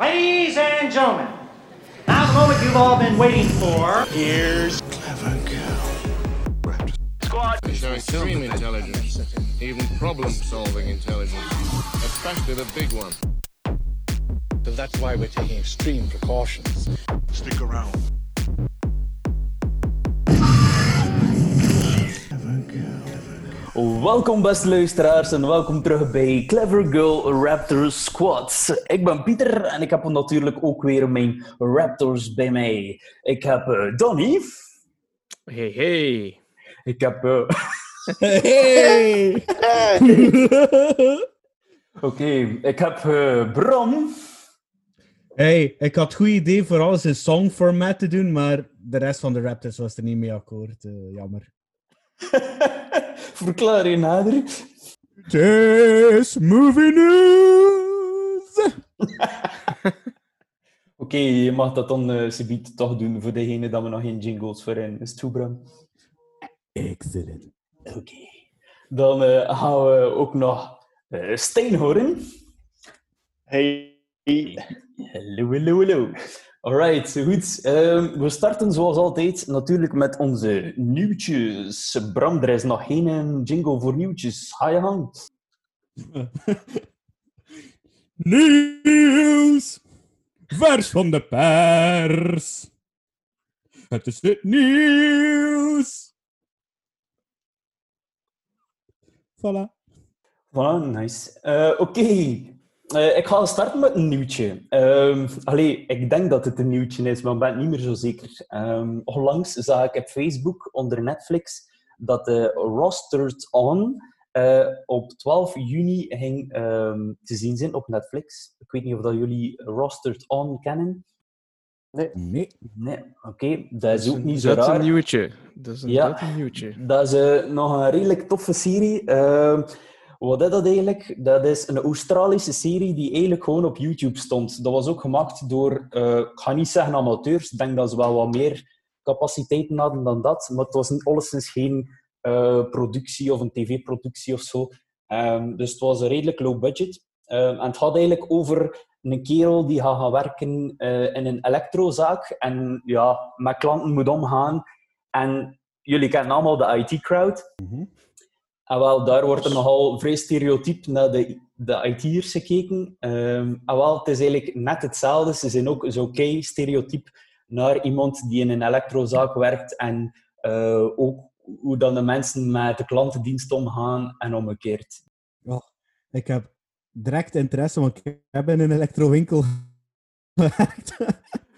Ladies and gentlemen, now the moment you've all been waiting for. Here's Clever Girl. Squad. They show extreme intelligence, even problem-solving intelligence, especially the big one. So that's why we're taking extreme precautions. Stick around. Welkom beste luisteraars en welkom terug bij Clever Girl Raptors Squad. Ik ben Pieter en ik heb natuurlijk ook weer mijn Raptors bij mij. Ik heb uh, Donnie. Hey, hey. Ik heb... eh, Hey! Oké, ik heb eh, Bram. Hey, ik had het goed idee voor alles in songformat te doen, maar de rest van de Raptors was er niet mee akkoord. eh, jammer. Verklaar je nader. Movie news! Oké, je mag dat dan subiet toch doen voor degene dat we nog geen jingles voor in. Is het goed, Bram? Excellent. Oké. Dan eh, gaan we ook nog eh Stijn horen. Hey. Hallo, hallo, hallo. Alright, goed. Ehm, we starten zoals altijd natuurlijk met onze nieuwtjes. Bram, er is nog geen eh, jingle voor nieuwtjes. Ga je gang. Nieuws! Vers van de pers! Het is het nieuws! Voilà. Voilà, nice. Eh, Oké, Eh, ik ga starten met een nieuwtje. Ehm allee, ik denk dat het een nieuwtje is, maar ik ben het niet meer zo zeker. Ehm onlangs zag ik op Facebook onder Netflix dat de Rostered On eh, op 12 juni ging ehm, te zien zijn op Netflix. Ik weet niet of dat jullie Rostered On kennen. Nee. Nee, oké, dat is ook niet zo dat is raar. een nieuwtje. Dat is een, Ja. dat een nieuwtje. Dat is eh, nog een redelijk toffe serie. Wat is dat eigenlijk? Dat is een Australische serie die eigenlijk gewoon op YouTube stond. Dat was ook gemaakt door, eh, ik ga niet zeggen amateurs, ik denk dat ze wel wat meer capaciteiten hadden dan dat, maar het was alleszins geen eh, productie of een tv-productie of zo. Ehm, dus het was een redelijk low budget. Ehm, en het gaat eigenlijk over een kerel die gaat werken eh, in een elektrozaak en ja, met klanten moet omgaan. En jullie kennen allemaal de IT-crowd. En wel, daar wordt er nogal vrij stereotyp naar de, de IT'ers gekeken. Ehm, en wel, het is eigenlijk net hetzelfde. Ze zijn ook zo kei stereotyp naar iemand die in een elektrozaak werkt en eh, ook hoe dan de mensen met de klantendienst omgaan en omgekeerd. Ik heb direct interesse, want ik heb in een elektrowinkel gewerkt.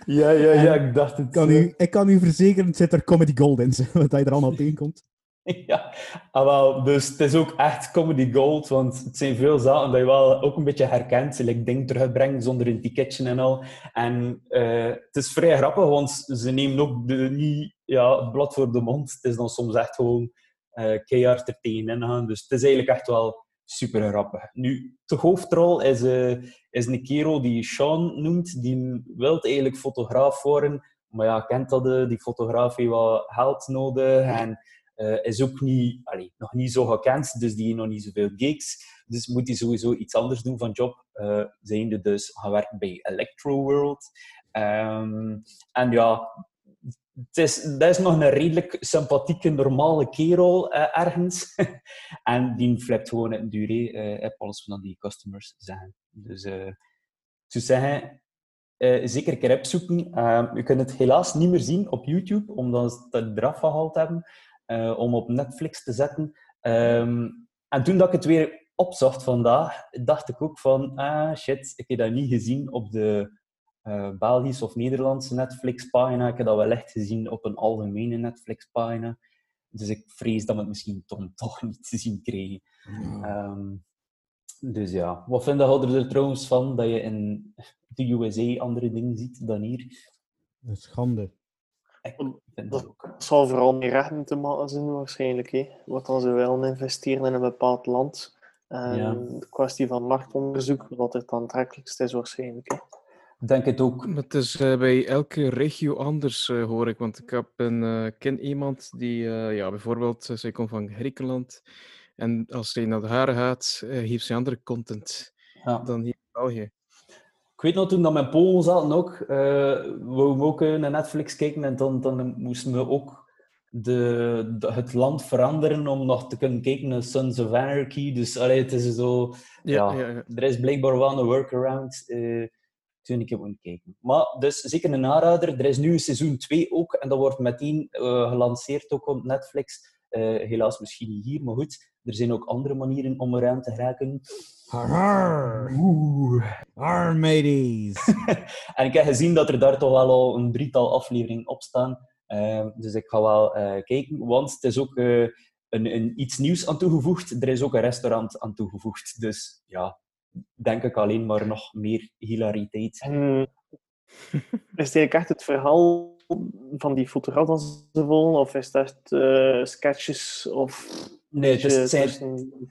Ja, ja, ja, ik dacht het. Ik kan, u, ik kan u verzekeren, het zit er comedy gold in, wat hij er allemaal tegenkomt. Ja, ah, wel, dus het is ook echt comedy gold, want het zijn veel zaken dat je wel ook een beetje herkent. Like dingen terugbrengen zonder een ticketje en al. En eh, het is vrij grappig, want ze nemen ook de, niet ja, het blad voor de mond. Het is dan soms echt gewoon eh keihard er tegenin gaan. Dus het is eigenlijk echt wel super grappig. Nu, de hoofdrol is, eh, is een kerel die Sean noemt. Die wil eigenlijk fotograaf worden. Maar ja, kent dat, die fotograaf heeft wat geld nodig. En eh, is ook niet, nog niet zo gekend, dus die heeft nog niet zoveel gigs. Dus moet hij sowieso iets anders doen van job. Uh, zijnde dus gaan werken bij Electro World. Ehm, en ja, dat is nog een redelijk sympathieke, normale kerel eh, ergens. en die flipt gewoon het duré eh op alles van die customers zeggen. Dus eh, zou zeggen, eh, zeker een keer opzoeken. Uh, je kunt het helaas niet meer zien op YouTube, omdat ze het eraf gehaald hebben uh, om op Netflix te zetten. Um, en toen dat ik het weer opzocht vandaag, dacht ik ook van, ah shit, ik heb dat niet gezien op de uh, Belgische of Nederlandse Netflix-pagina. Ik heb dat wel echt gezien op een algemene Netflix-pagina. Dus ik vrees dat we het misschien toch, toch niet te zien kregen. Um, dus ja, wat vind je er trouwens van dat je in de USA andere dingen ziet dan hier? Een schande. Ik vind dat ook. Het zal vooral meer rechten te maken zijn waarschijnlijk. Hè. Wat dan ze willen investeren in een bepaald land. En Ja. de kwestie van marktonderzoek, wat het aantrekkelijkst is waarschijnlijk. Hè. Ik denk het ook. Het is eh, bij elke regio anders, eh, hoor ik. Want ik heb een, eh, ken iemand die, eh, ja, bijvoorbeeld, zij komt van Griekenland. En als zij naar de haren gaat, eh, heeft ze andere content Ja. dan hier in België. Ik weet nog, toen dat mijn Polen zaten ook, eh we ook eh, naar Netflix kijken en dan, dan moesten we ook de, de- het land veranderen om nog te kunnen kijken naar Sons of Anarchy. Dus allee, het is zo... Ja, Ja, ja, ja. er is blijkbaar wel een workaround. eh toen ik heb moeten kijken. Maar dus zeker een aanrader. Er is nu een seizoen 2 ook en dat wordt meteen gelanceerd ook op Netflix. Helaas misschien niet hier, maar goed. Er zijn ook andere manieren om eraan te geraken. Har, Oeh. En ik heb gezien dat er daar toch wel al een drietal afleveringen op staan. Eh, dus ik ga wel eh, kijken, want het is ook eh, een, een, iets nieuws aan toegevoegd. Er is ook een restaurant aan toegevoegd. Dus ja, denk ik alleen maar nog meer hilariteit. En is het eigenlijk echt het verhaal van die fotograaf dat ze volgen? Of is dat eh, sketches? Of Nee, beetje het zijn,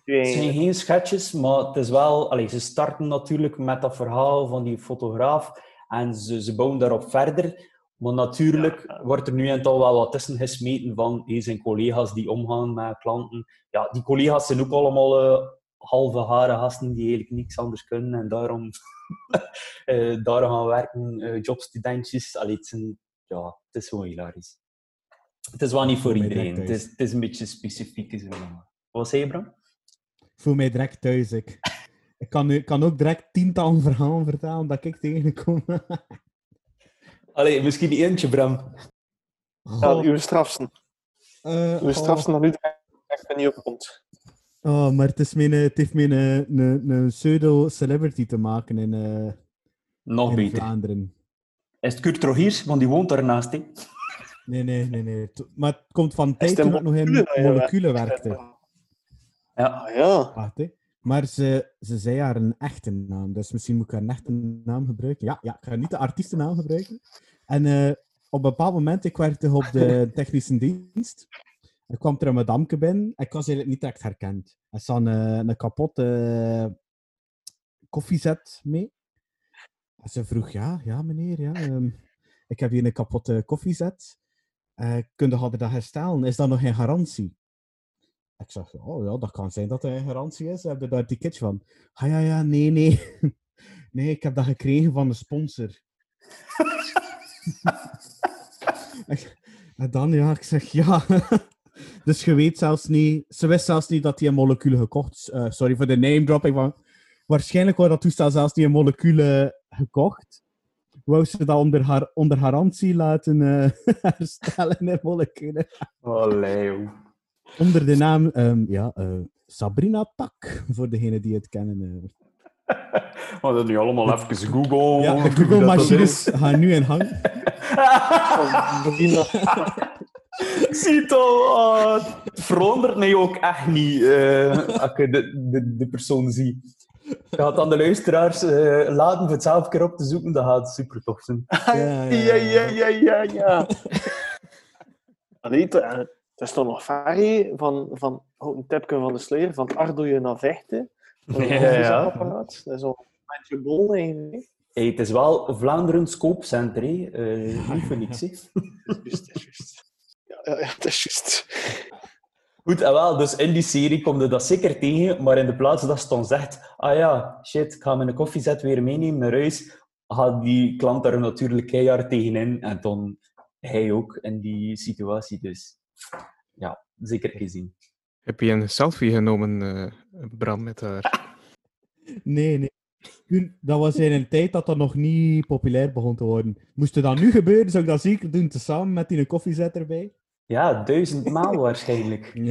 het geen sketches, maar het is wel... Allee, ze starten natuurlijk met dat verhaal van die fotograaf en ze, ze bouwen daarop verder. Maar natuurlijk Ja, wordt er nu en dan wel wat tussen gesmeten van hey, zijn collega's die omgaan met klanten. Ja, die collega's zijn ook allemaal eh, halve haren gasten die eigenlijk niks anders kunnen en daarom daar gaan werken, jobstudentjes. Allee, het, zijn, ja, het is gewoon hilarisch. Het is wel niet voor iedereen. Het is, het is een beetje specifiek. is het wel. Wat zei je, Bram? Ik voel mij direct thuis. Ik, ik kan, nu, kan ook direct tientallen verhalen vertellen dat ik tegenkom. Allee, misschien eentje, Bram. Ja, uw strafsten. Eh, Uw oh. strafsten dat nu echt niet opkomt. Oh, maar het, is mijn, eh, het heeft met een, een, een pseudo-celebrity te maken in, eh, Nog in beter. Vlaanderen. Is het Kurt Rogiers? Want die woont daarnaast. Hè? Nee, nee, nee. nee. Maar het komt van tijd het toen ik nog in moleculen werkte. Ja. Ah ja. Wacht, hè. Maar ze, ze zei haar een echte naam, dus misschien moet ik haar een echte naam gebruiken. Ja, ja ik ga niet de artiestennaam gebruiken. En eh, op een bepaald moment, ik werkte op de technische dienst. Er kwam er een madamke binnen en ik was eigenlijk niet direct herkend. Er zat een, eh, een kapotte koffiezet mee. Ze vroeg, ja, ja meneer, ja, ehm, ik heb hier een kapotte koffiezet. Eh kun je dat herstellen? Is dat nog geen garantie? Ik zeg, oh ja, dat kan zijn dat er een garantie is. Heb je daar een ticketje van? Ah ja, ja, nee, nee. Nee, ik heb dat gekregen van de sponsor. en dan, ja, ik zeg, ja. dus je weet zelfs niet... Ze wist zelfs niet dat hij een moleculen gekocht... eh, sorry voor de name dropping, maar waarschijnlijk wordt dat toestel zelfs niet een moleculen gekocht. Wou ze dat onder, haar, onder garantie laten eh, herstellen in moleculen. Joh. Onder de naam, ehm, ja, eh, Sabrina Pak, voor degenen die het kennen. eh. We dat nu allemaal even Google. Ja, Google-machines gaan nu in hang. Ziet al, ah, het verandert mij ook echt niet eh, als ik de, de, de persoon zie. Je gaat aan de luisteraars eh, laten voor het zelf een keer op te zoeken, dat gaat super tof zijn. Ja, ja, Ja, ja, ja, ja. Allee, het, eh, het is toch nog hè, van, van oh, een tipje van de sluier, van Ardoje naar Vechten. Een Ja, ja. apparaat. Dat is al een beetje bol eigenlijk. Hey, het is wel Vlaanderen Scope Center, hè. Eh, niet voor niks. hè. Juist, dat is juist. Ja, ja, ja, dat is juist. Goed, en wel, dus in die serie kom je dat zeker tegen, maar in de plaats dat ze dan zegt, ah ja, shit, ik ga mijn koffiezet weer meenemen naar huis, gaat die klant daar natuurlijk keihard tegenin en dan hij ook in die situatie. Dus ja, zeker gezien. Heb je een selfie genomen, eh, Bram, met haar? Nee, nee. Toen, dat was in een tijd dat dat nog niet populair begon te worden. Moest dan nu gebeuren, zou ik dat zeker doen, tezamen met die een koffiezet erbij. Ja, duizend maal waarschijnlijk.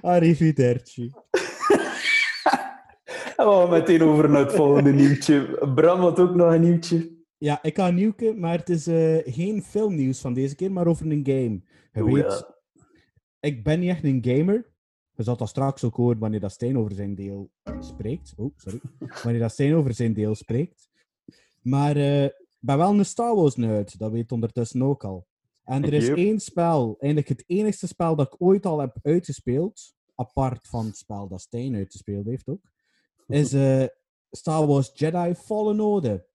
Arrivederci. En we gaan meteen over naar het volgende nieuwtje. Bram had ook nog een nieuwtje. Ja, ik ga een nieuwke, maar het is eh, geen filmnieuws van deze keer, maar over een game. Je Oeh, weet, ja. ik ben niet echt een gamer. Je zal dat straks ook horen wanneer dat Stijn over zijn deel spreekt. Oh, sorry. wanneer dat Stijn over zijn deel spreekt. Maar eh, ben wel een Star Wars nerd, dat weet ondertussen ook al. En er is Yep. één spel, eigenlijk het enigste spel dat ik ooit al heb uitgespeeld, apart van het spel dat Stijn uitgespeeld heeft ook, is eh, Star Wars Jedi Fallen Order.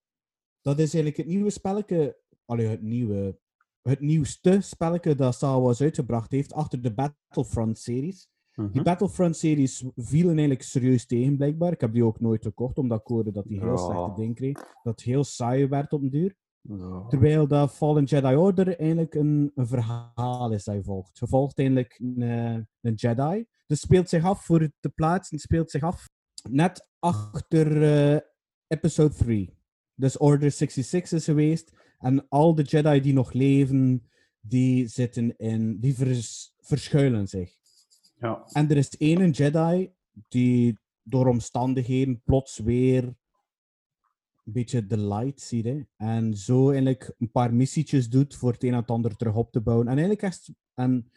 Dat is eigenlijk het nieuwe spelletje, allee, het nieuwe, het nieuwste spelletje dat Star Wars uitgebracht heeft achter de Battlefront-series. Mhm. Die Battlefront-series vielen eigenlijk serieus tegen, blijkbaar. Ik heb die ook nooit gekocht, omdat ik hoorde dat die heel Ja. slechte dingen kreeg. Dat het heel saai werd op den duur. Ja. Terwijl dat Fallen Jedi Order eigenlijk een, een verhaal is dat je volgt. Je volgt eigenlijk een, eh, een Jedi. Dus speelt zich af, voor het te plaatsen, het speelt zich af net achter eh, episode 3. Dus Order 66 is geweest. En al de Jedi die nog leven, die zitten in... Die vers- verschuilen zich. Ja. En er is één Jedi die door omstandigheden plots weer een beetje de light ziet. En zo eigenlijk een paar missietjes doet voor het een en ander terug op te bouwen. En eigenlijk echt, en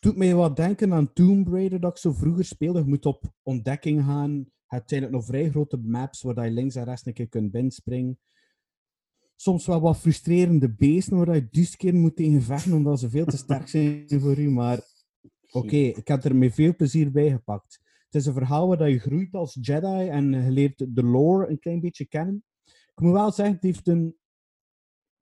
doet mij wat denken aan Tomb Raider dat ik zo vroeger speelde. Je moet op ontdekking gaan. Je hebt eigenlijk nog vrij grote maps waar je links en rechts een keer kunt binnenspringen. Soms wel wat frustrerende beesten waar je duizend keer moet tegen omdat ze veel te sterk zijn voor u. Maar Oké, ik heb er met veel plezier bij gepakt. Het is een verhaal waar dat je groeit als Jedi en je leert de lore een klein beetje kennen. Ik moet wel zeggen, het heeft een...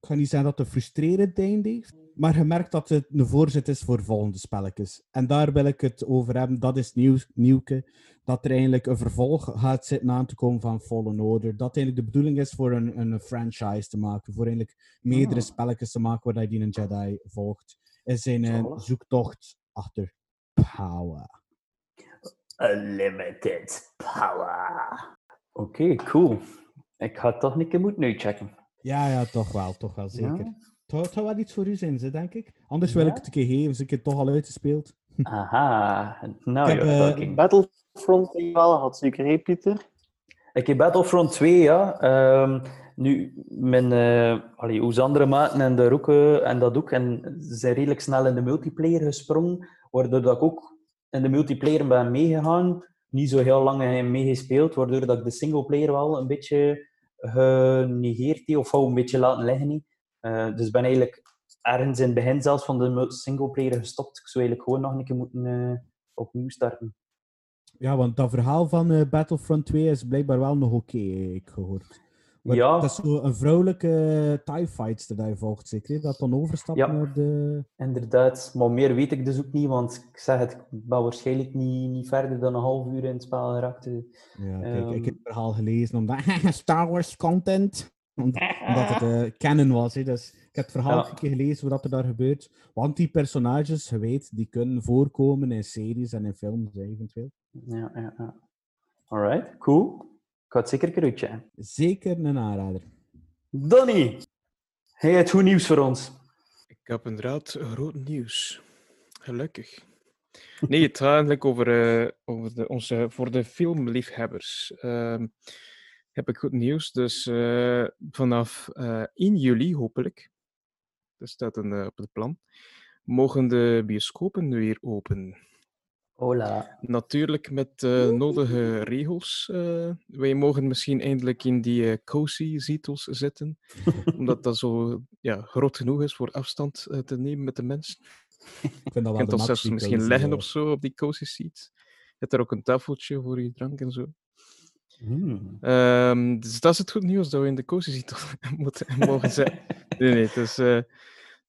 Ik ga niet zeggen dat het een frustrerend einde heeft, maar je merkt dat het een voorzet is voor volgende spelletjes. En daar wil ik het over hebben. Dat is nieuw, nieuwke. Dat er eigenlijk een vervolg gaat zitten aan te komen van Fallen Order. Dat eigenlijk de bedoeling is voor een, een franchise te maken. Voor eigenlijk meerdere Ah. spelletjes te maken waar je die een Jedi volgt. Is zijn een zoektocht achter power. Unlimited power. Oké, cool. Ik ga toch een keer moeten uitchecken. Ja, ja, toch wel, toch wel, zeker. Ja? Het zou- wel iets voor u zijn, ze, denk ik. Anders wil Ja? ik het een keer geven, ze ik het toch al uitgespeeld. Aha, now Ik heb, you're eh, talking. Battlefront wel had, zeker, hè, Pieter? Ik heb Battlefront 2, ja. Ehm, nu, mijn eh allee, andere maten en de roeken en dat ook. En ze zijn redelijk snel in de multiplayer gesprongen, waardoor dat ik ook in de multiplayer ben meegegaan. Niet zo heel lang in meegespeeld, waardoor dat ik de singleplayer wel een beetje genegeerd heb, of een beetje laten liggen. heb. Eh, dus ben eigenlijk ergens in het begin zelfs van de singleplayer gestopt. Ik zou eigenlijk gewoon nog een keer moeten eh, opnieuw starten. Ja, want dat verhaal van eh, Battlefront 2 is blijkbaar wel nog oké, heb ik gehoord. Maar Ja. Dat is zo een vrouwelijke TIE Fighter dat je volgt, zeker? Dat dan overstapt Ja. naar de... Inderdaad, maar meer weet ik dus ook niet, want ik zeg het, ik ben waarschijnlijk niet, niet verder dan een half uur in het spel geraakt. eh. Ja, kijk, ik Ehm. heb het verhaal gelezen omdat Star Wars content. Om- omdat het eh, canon was. Hè. Dus ik heb het verhaal Ja. een keer gelezen wat er daar gebeurt. Want die personages, je weet, die kunnen voorkomen in series en in films eventueel. Ja, ja, ja. Alright, cool. Ik ga het zeker uitchecken. Zeker een aanrader. Donnie, hij heeft goed nieuws voor ons. Ik heb inderdaad groot nieuws. Gelukkig. Nee, het gaat eigenlijk over, eh, over de, onze, voor de filmliefhebbers. Ehm, heb ik goed nieuws. Dus eh, vanaf eh 1 juli, hopelijk, dat staat een, eh, op het plan, mogen de bioscopen weer open. Hola. Natuurlijk met eh, nodige regels. eh. wij mogen misschien eindelijk in die eh, cozy zetels zitten, omdat dat zo ja, groot genoeg is voor afstand te nemen met de mensen. Ik vind dat wel Je kunt zelfs misschien leggen of zo op die cozy seats. Je hebt er ook een tafeltje voor je drank en zo. Hmm. Ehm, dus dat is het goed nieuws dat we in de cozy moeten mogen zijn. Nee, nee, eh,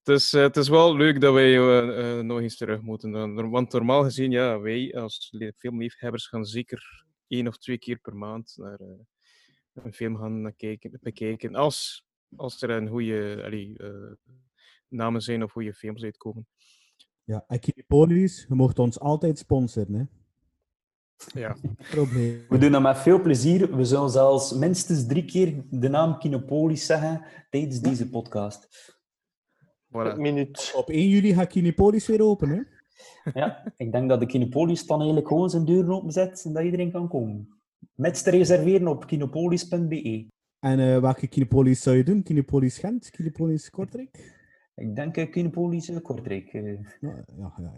het, is, eh, het is wel leuk dat wij eh, eh, nog eens terug moeten. Dan. Want normaal gezien, ja, wij als filmliefhebbers gaan zeker één of twee keer per maand naar eh, een film gaan kijken, bekijken. Als, als er een goede allee, eh, namen zijn of goede films uitkomen. Ja, en Kinepolis, je mocht ons altijd sponsoren, hè. Ja. Probleem. We doen dat met veel plezier. We zullen zelfs minstens drie keer de naam Kinopolis zeggen tijdens deze podcast. Voilà. Minuut. Op 1 juli gaat Kinepolis weer open, hè. Ja, ik denk dat de Kinopolis dan eigenlijk gewoon zijn deuren openzet en dat iedereen kan komen. Met te reserveren op kinopolis.be. En eh, welke Kinepolis zou je doen? Kinepolis Gent? Kinepolis Kortrijk? Ik denk uh, Kinopolis uh, Kortrijk. Uh. Ja, ja, ja.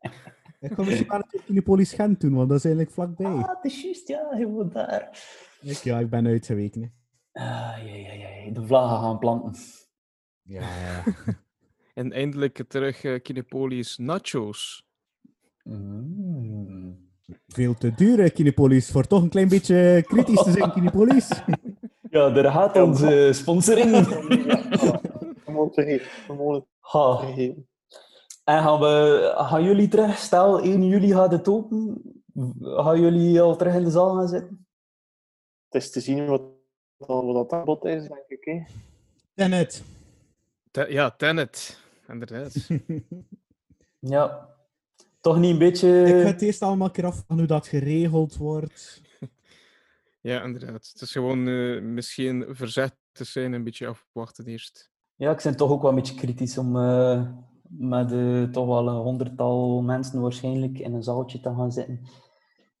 ja. Ik ga misschien keer Kinepolis Gent doen, want dat is eigenlijk vlakbij. Ah, het is juist, ja, helemaal daar. Ik, ja, ik ben uitgeweken. Hè. Ah, ja, ja, ja. De vlaggen gaan planten. Ja, ja. En eindelijk terug uh, Kinepolis nachos. Mm. Veel te duur, hè, Kinepolis. Voor toch een klein beetje kritisch te zijn, Kinepolis. Ja, daar gaat onze sponsoring. Ha. En gaan, we, gaan jullie terug, stel 1 juli gaat het open, gaan jullie al terug in de zaal gaan zitten? Het is te zien wat, wat dat aanbod is, denk ik. Hè. Tenet. Ja, Tenet. Inderdaad. Ja. Toch niet een beetje... Ik ga het eerst allemaal een keer af van hoe dat geregeld wordt. ja, inderdaad. Het is gewoon eh, misschien verzet te zijn, een beetje afwachten eerst. Ja, ik ben toch ook wel een beetje kritisch om eh, met eh, toch wel een honderdtal mensen waarschijnlijk in een zaaltje te gaan zitten.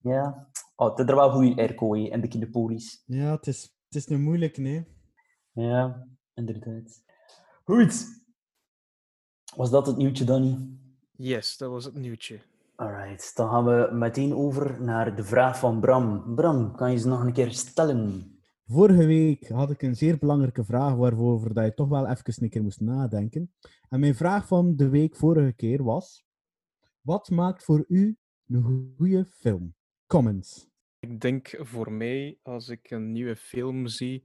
Ja, oh, het is er wel goede airco in de kinderpolis. Ja, het is, het is een moeilijk, nee. Ja, inderdaad. Goed. Was dat het nieuwtje, Danny? Yes, dat was het nieuwtje. Alright, dan gaan we meteen over naar de vraag van Bram. Bram, kan je ze nog een keer stellen? Vorige week had ik een zeer belangrijke vraag waarover dat je toch wel even een keer moest nadenken. En mijn vraag van de week vorige keer was: Wat maakt voor u een goede film? Comments. Ik denk voor mij, als ik een nieuwe film zie,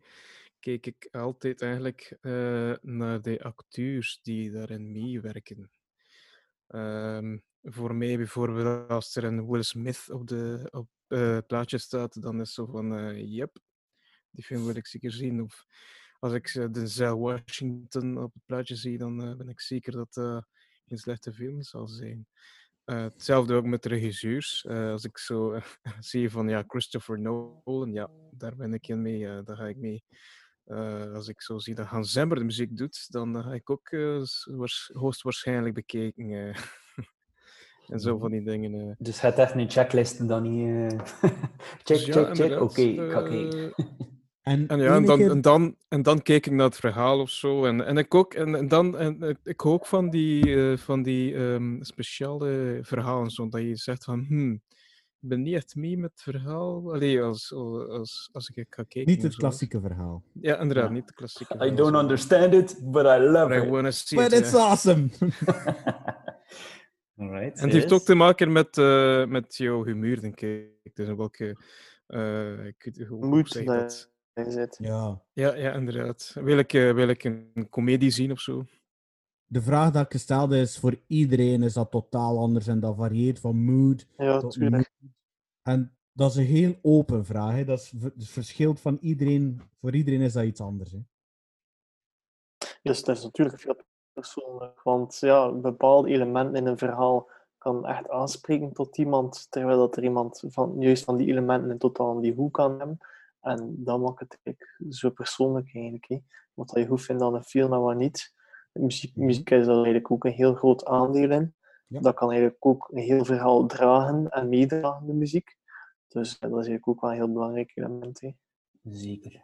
kijk ik altijd eigenlijk eh, naar de acteurs die daarin meewerken. Ehm, voor mij bijvoorbeeld, als er een Will Smith op de op, eh, plaatje staat, dan is zo van, eh yep, die film wil ik zeker zien. Of als ik eh, Denzel Washington op het plaatje zie, dan ben ik zeker dat geen slechte film zal zijn. Hetzelfde ook met de regisseurs. Als ik zo zie van ja, Christopher Nolan, ja, daar ben ik in mee, daar ga ik mee. Eh, als ik zo zie dat Hans Zimmer de muziek doet, dan eh, ga ik ook eh, waars- hoogstwaarschijnlijk bekeken. eh. en zo van die dingen. eh. Dus het echt een checklist dan niet. eh, check, Dus ja, check, check. Oké, ik eh, En, En ja, en dan, keer- en, dan, en dan keek ik naar het verhaal of zo. En, en ik ook, en, en dan, en, ik ook van die, eh, van die ehm, speciale verhalen, zo dat je zegt van, hmm, ben niet echt mee met het verhaal. Allee, als, als, als ik ga kijken. niet het zo. klassieke verhaal. Ja, inderdaad, Ja. niet de klassieke. I verhaal, don't zo. understand it, but I love But I it. wanna see But it, it's ja. awesome! Alright, En het heeft ook te maken met, eh, met jouw humeur, denk ik. Dus in welke... eh, ik weet, hoe, hoe zeg je dat ja. Ja, ja, inderdaad. Wil ik, eh, wil ik een comedie zien of zo? De vraag dat ik stelde is: voor iedereen is dat totaal anders en dat varieert van mood Ja, tot mood. En dat is een heel open vraag. Hè. Dat is, het verschilt van iedereen. Voor iedereen is dat iets anders. Hè. Dus dat is natuurlijk veel persoonlijk. Want ja, bepaalde elementen in een verhaal kan echt aanspreken tot iemand, terwijl dat er iemand van, juist van die elementen in totaal die hoe kan hebben. En dat maakt het eigenlijk zo persoonlijk eigenlijk. Hè. Wat je goed vindt aan een film en wat niet. Muziek, muziek is daar eigenlijk ook een heel groot aandeel in. Ja. Dat kan eigenlijk ook een heel verhaal dragen en meedragen, de muziek. Dus dat is eigenlijk ook wel een heel belangrijk element. Hè. Zeker.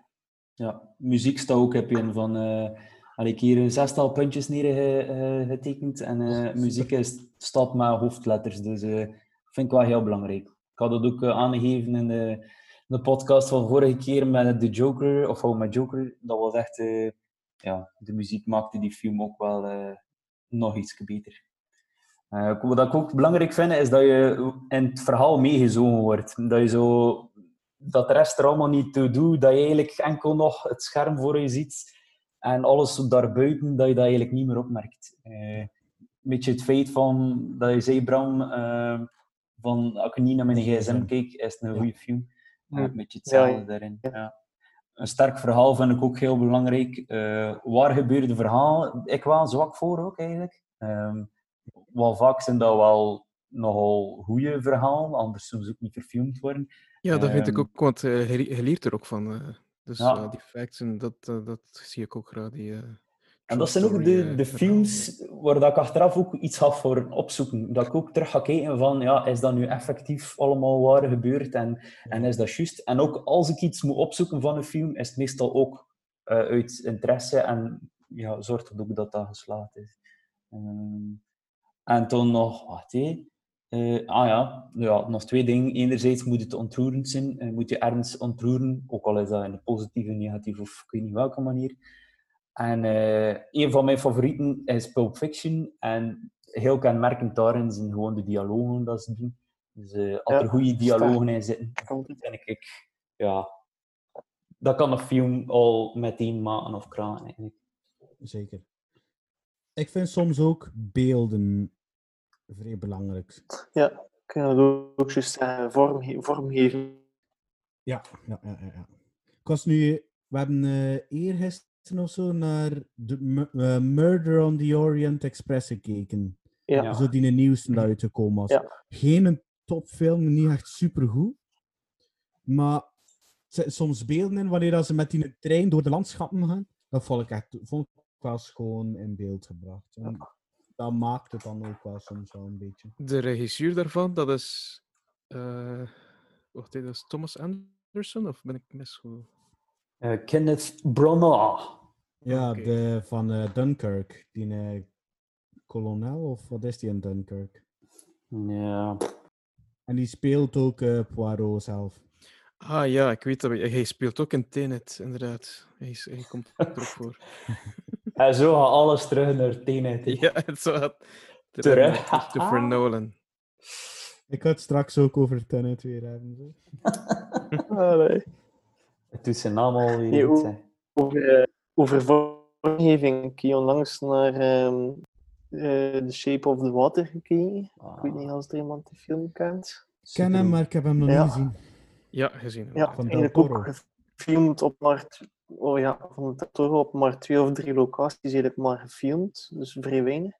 Ja, muziek staat ook heb je een van. eh had ik hier een zestal puntjes neergetekend en eh, muziek is, staat met hoofdletters, dus eh vind ik wel heel belangrijk. Ik had dat ook eh, aangegeven in de, de podcast van vorige keer met de Joker, of oh, met Joker. Dat was echt, eh, ja, de muziek maakte die film ook wel eh, nog iets beter. Eh, wat ik ook belangrijk vind, is dat je in het verhaal meegezogen wordt. Dat je zo dat de rest er allemaal niet toe doet, dat je eigenlijk enkel nog het scherm voor je ziet en alles daarbuiten, dat je dat eigenlijk niet meer opmerkt. Eh, een beetje het feit van, dat je zei, Bram, van als ik niet naar mijn gsm kijk, is het een goede film. Ja. een beetje hetzelfde Ja, ja. daarin. Ja. Een sterk verhaal vind ik ook heel belangrijk. Eh, waar gebeurde verhaal? Ik wel zwak voor ook eigenlijk. Ehm, wel vaak zijn dat wel nogal goede verhalen, anders ze ook niet verfilmd worden. Ja, dat vind ik Ehm, ook, want eh, je, je leert er ook van. eh. dus Ja. die facts, en dat, eh, dat zie ik ook graag. Die, eh, En dat zijn ook de, de films waar dat ik achteraf ook iets ga voor opzoeken. Dat ik ook terug ga kijken van, ja, is dat nu effectief allemaal waar gebeurd en, en is dat juist? En ook als ik iets moet opzoeken van een film, is het meestal ook eh, uit interesse en ja, zorgt er ook dat dat geslaagd is. Ehm, en dan nog, wacht hé. Eh, ah ja, ja, nog twee dingen. Enerzijds moet het ontroerend zijn, eh, moet je ergens ontroeren, ook al is dat in een positieve, negatieve of ik weet niet welke manier. En eh, een van mijn favorieten is Pulp Fiction. En heel kenmerkend daarin zijn gewoon de dialogen dat ze doen. Dus eh, als Ja, er goede dialogen in zitten, Altijd. denk ik, ja, dat kan een film al meteen maken of eigenlijk. Zeker. Ik vind soms ook beelden vrij belangrijk. Ja, ik kan het ook juist zeggen. Vormge vormgeving. Ja, ja, ja, ja. ja. Ik was nu... We hebben eh eergisteren of zo naar de eh, Murder on the Orient Express gekeken. Ja. Zo die de nieuwste dat uitgekomen was. Ja. Geen een topfilm, niet echt supergoed. Maar soms beelden in wanneer dat ze met die trein door de landschappen gaan. Dat vond ik echt vond ik wel schoon in beeld gebracht. En dat maakt het dan ook wel soms wel een beetje. De regisseur daarvan, dat is. eh wacht dat is Thomas Anderson of ben ik misgoed? Eh, Kenneth Branagh. Ja, de, van eh, Dunkirk. Die eh, kolonel, of wat is die in Dunkirk? Ja. En die speelt ook Poirot zelf. Ah ja, ik weet dat. Hij speelt ook in Tenet, inderdaad. Hij, is, hij komt er ook voor. En zo gaat alles terug naar Tenet. Ja, het gaat Terug. Christopher Nolan. Ik ga het straks ook over Tenet weer hebben. Zo. Allee. Het doet zijn naam Nee, hè. Over, eh, over vormgeving. Ik heb onlangs naar ehm, eh, The Shape of the Water gekeken. Ik weet niet als er iemand die film kent. Ik ken hem, maar ik heb hem nog Ja. niet gezien. Ja, gezien. Ja. Van Del Toro. ook gefilmd op maar, oh ja, van Del Toro op maar twee of drie locaties eigenlijk maar gefilmd, dus vrij weinig.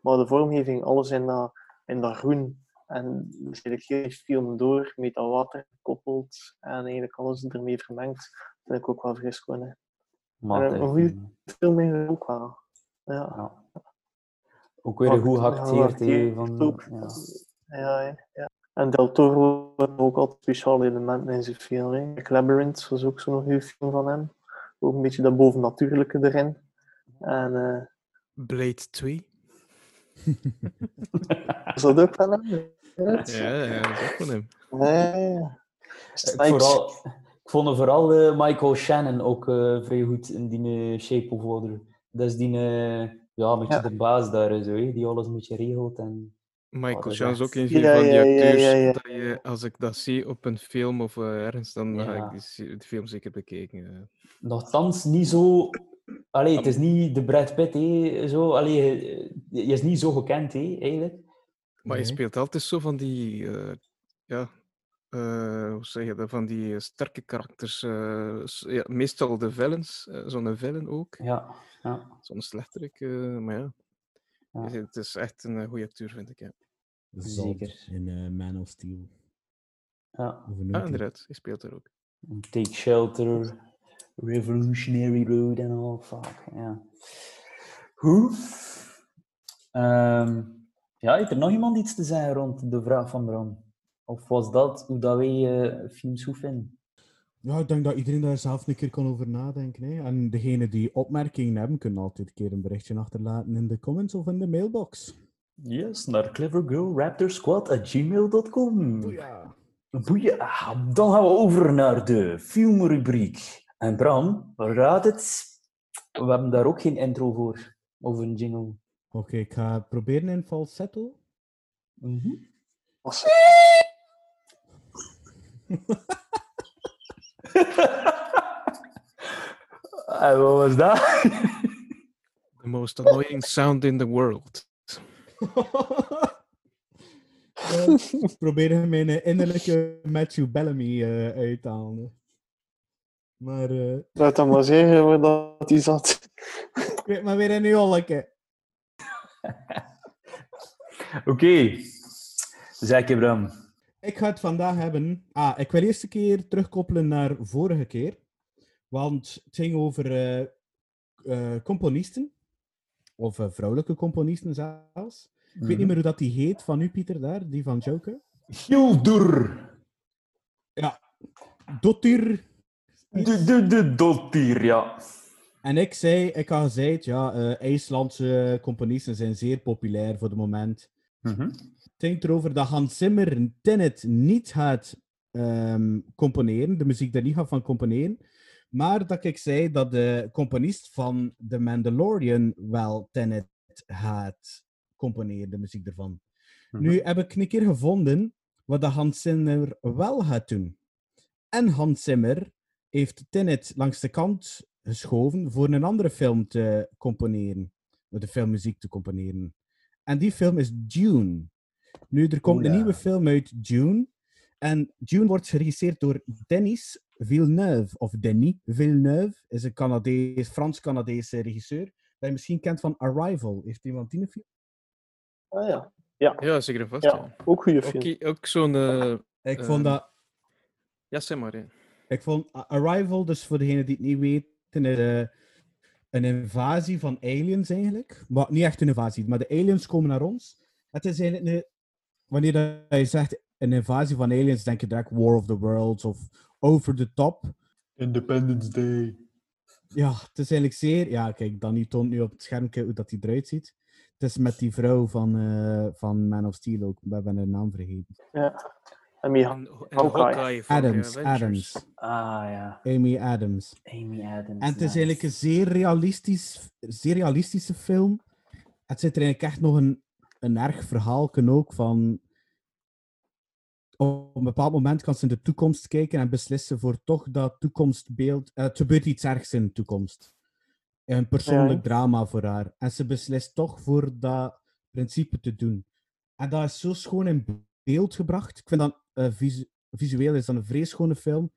Maar de vormgeving, alles in dat, in dat groen. En heel die film door, met dat water gekoppeld en eigenlijk alles ermee vermengd. vind ik ook wel schoon. hè. Maar En het een is, goeie- eh, De film ook wel. Ja. ja. Ook weer goed geacteerd. hè, geacteerd Van, ook. ja. Ja, ja. En Del Toro heeft ook altijd speciale elementen in zijn film. Hè. Labyrinth was ook zo'n goede film van hem. Ook een beetje dat bovennatuurlijke erin. En eh Blade 2. is dat ook van hem? Ja, dat is ook van hem. Ik, vooral, ik vond vooral eh, Michael Shannon ook eh, vrij goed in die eh, Shape of Water. Dat is die, eh, ja, een beetje Ja. de baas daar, zo, hè, die alles een beetje regelt. En... Michael Oh, Shannon is ook een Ja, van die acteurs ja, ja. dat je, als ik dat zie op een film of ergens, dan ga Ja. ik die, film zeker bekeken. Nochtans niet zo... Allee, het is niet de Brad Pitt, hè, zo. Allee, je, je is niet zo gekend, hè, eigenlijk. Maar je Nee. speelt altijd zo van die, eh, ja, eh, hoe zeg je dat, van die eh, sterke karakters. eh, s- ja, meestal de villains, eh, zo'n villain ook. Ja, ja. Zo'n slechterik, eh, maar ja. Ja. Het is echt een goede acteur, vind ik. Ja, Zeker. in eh, Man of Steel. ja. Hoe noemt ah, inderdaad, hij speelt er ook. Take Shelter, Revolutionary Road en al. Fuck, ja. Goed. Ehm, ja, heeft er nog iemand iets te zeggen rond de vraag van Bram? Of was dat hoe dat wij eh films goed vinden? Ja, ik denk dat iedereen daar zelf een keer kan over nadenken. Hè. En degene die opmerkingen hebben, kunnen altijd een keer een berichtje achterlaten in de comments of in de mailbox. Yes, naar clevergirlraptorsquad.gmail.com. Ja. Boeien. Ah, Dan gaan we over naar de filmrubriek. En Bram, raad het. We hebben daar ook geen intro voor. Of een jingle. Oké, ik ga proberen in falsetto. Mhm. Was- En wat was dat? The most annoying sound in the world. Ja, ik probeer mijn innerlijke Matthew Bellamy eh, uit te halen. Maar eh, Laat dan maar zeggen waar dat hij zat. ik weet maar weer een jolleke. Oké. Zeg je, Bram. Ik ga het vandaag hebben. Ah, ik wil eerst een keer terugkoppelen naar vorige keer. Want het ging over eh, eh, componisten. Of eh, vrouwelijke componisten zelfs. Ik weet niet meer hoe dat die heet van u, Pieter, daar. Die van Joker. Hildur. Dottir. De, de, de dottier, ja. En ik zei, ik had gezegd, ja, eh, IJslandse componisten zijn zeer populair voor het moment. Mhm. Het ging erover dat Hans Zimmer Tenet niet gaat ehm, componeren, de muziek daar niet gaat van componeren. Maar dat ik zei dat de componist van The Mandalorian wel Tenet gaat componeren, de muziek ervan. Mhm. Nu heb ik een keer gevonden wat de Hans Zimmer wel gaat doen. En Hans Zimmer heeft Tenet langs de kant geschoven voor een andere film te componeren. De filmmuziek te componeren. En die film is Dune. Nu, er komt Oh, een nieuwe film uit Dune. En Dune wordt geregisseerd door Denis Villeneuve. Of Denis Villeneuve. Is een Canadees, Frans-Canadese regisseur. Dat je misschien kent van Arrival. Heeft iemand die een film? Ah ja. Ja, Ja, zeker en vast. ja. Ja. ook goede Ook, film. ook zo'n... eh, Ik Ehm, vond dat... Ja, zeg maar. Ja. Ik vond Arrival, dus voor degenen die het niet is eh, een invasie van aliens eigenlijk. Maar niet echt een invasie, maar de aliens komen naar ons. Het is eigenlijk een, wanneer dat je zegt een invasie van aliens, denk je direct War of the Worlds of Over the Top. Independence Day. Ja, het is eigenlijk zeer. Ja, kijk, Danny toont nu op het scherm hoe dat die eruit ziet. Het is met die vrouw van, eh, van Man of Steel ook. We hebben haar naam vergeten. Ja. Hawkeye. Hawkeye van Adams, de Avengers. Adams. Ah ja, Amy Adams. Amy Adams. En het is nice. eigenlijk een zeer, realistisch, zeer realistische film. Het zit er eigenlijk echt nog een, een erg verhaal ook van... Op een bepaald moment kan ze in de toekomst kijken en beslissen voor toch dat toekomstbeeld... eh, het gebeurt iets ergs in de toekomst. Een persoonlijk Ja. drama voor haar. En ze beslist toch voor dat principe te doen. En dat is zo schoon in beeld gebracht. Ik vind dat visu- visueel is dat een vrees schone film.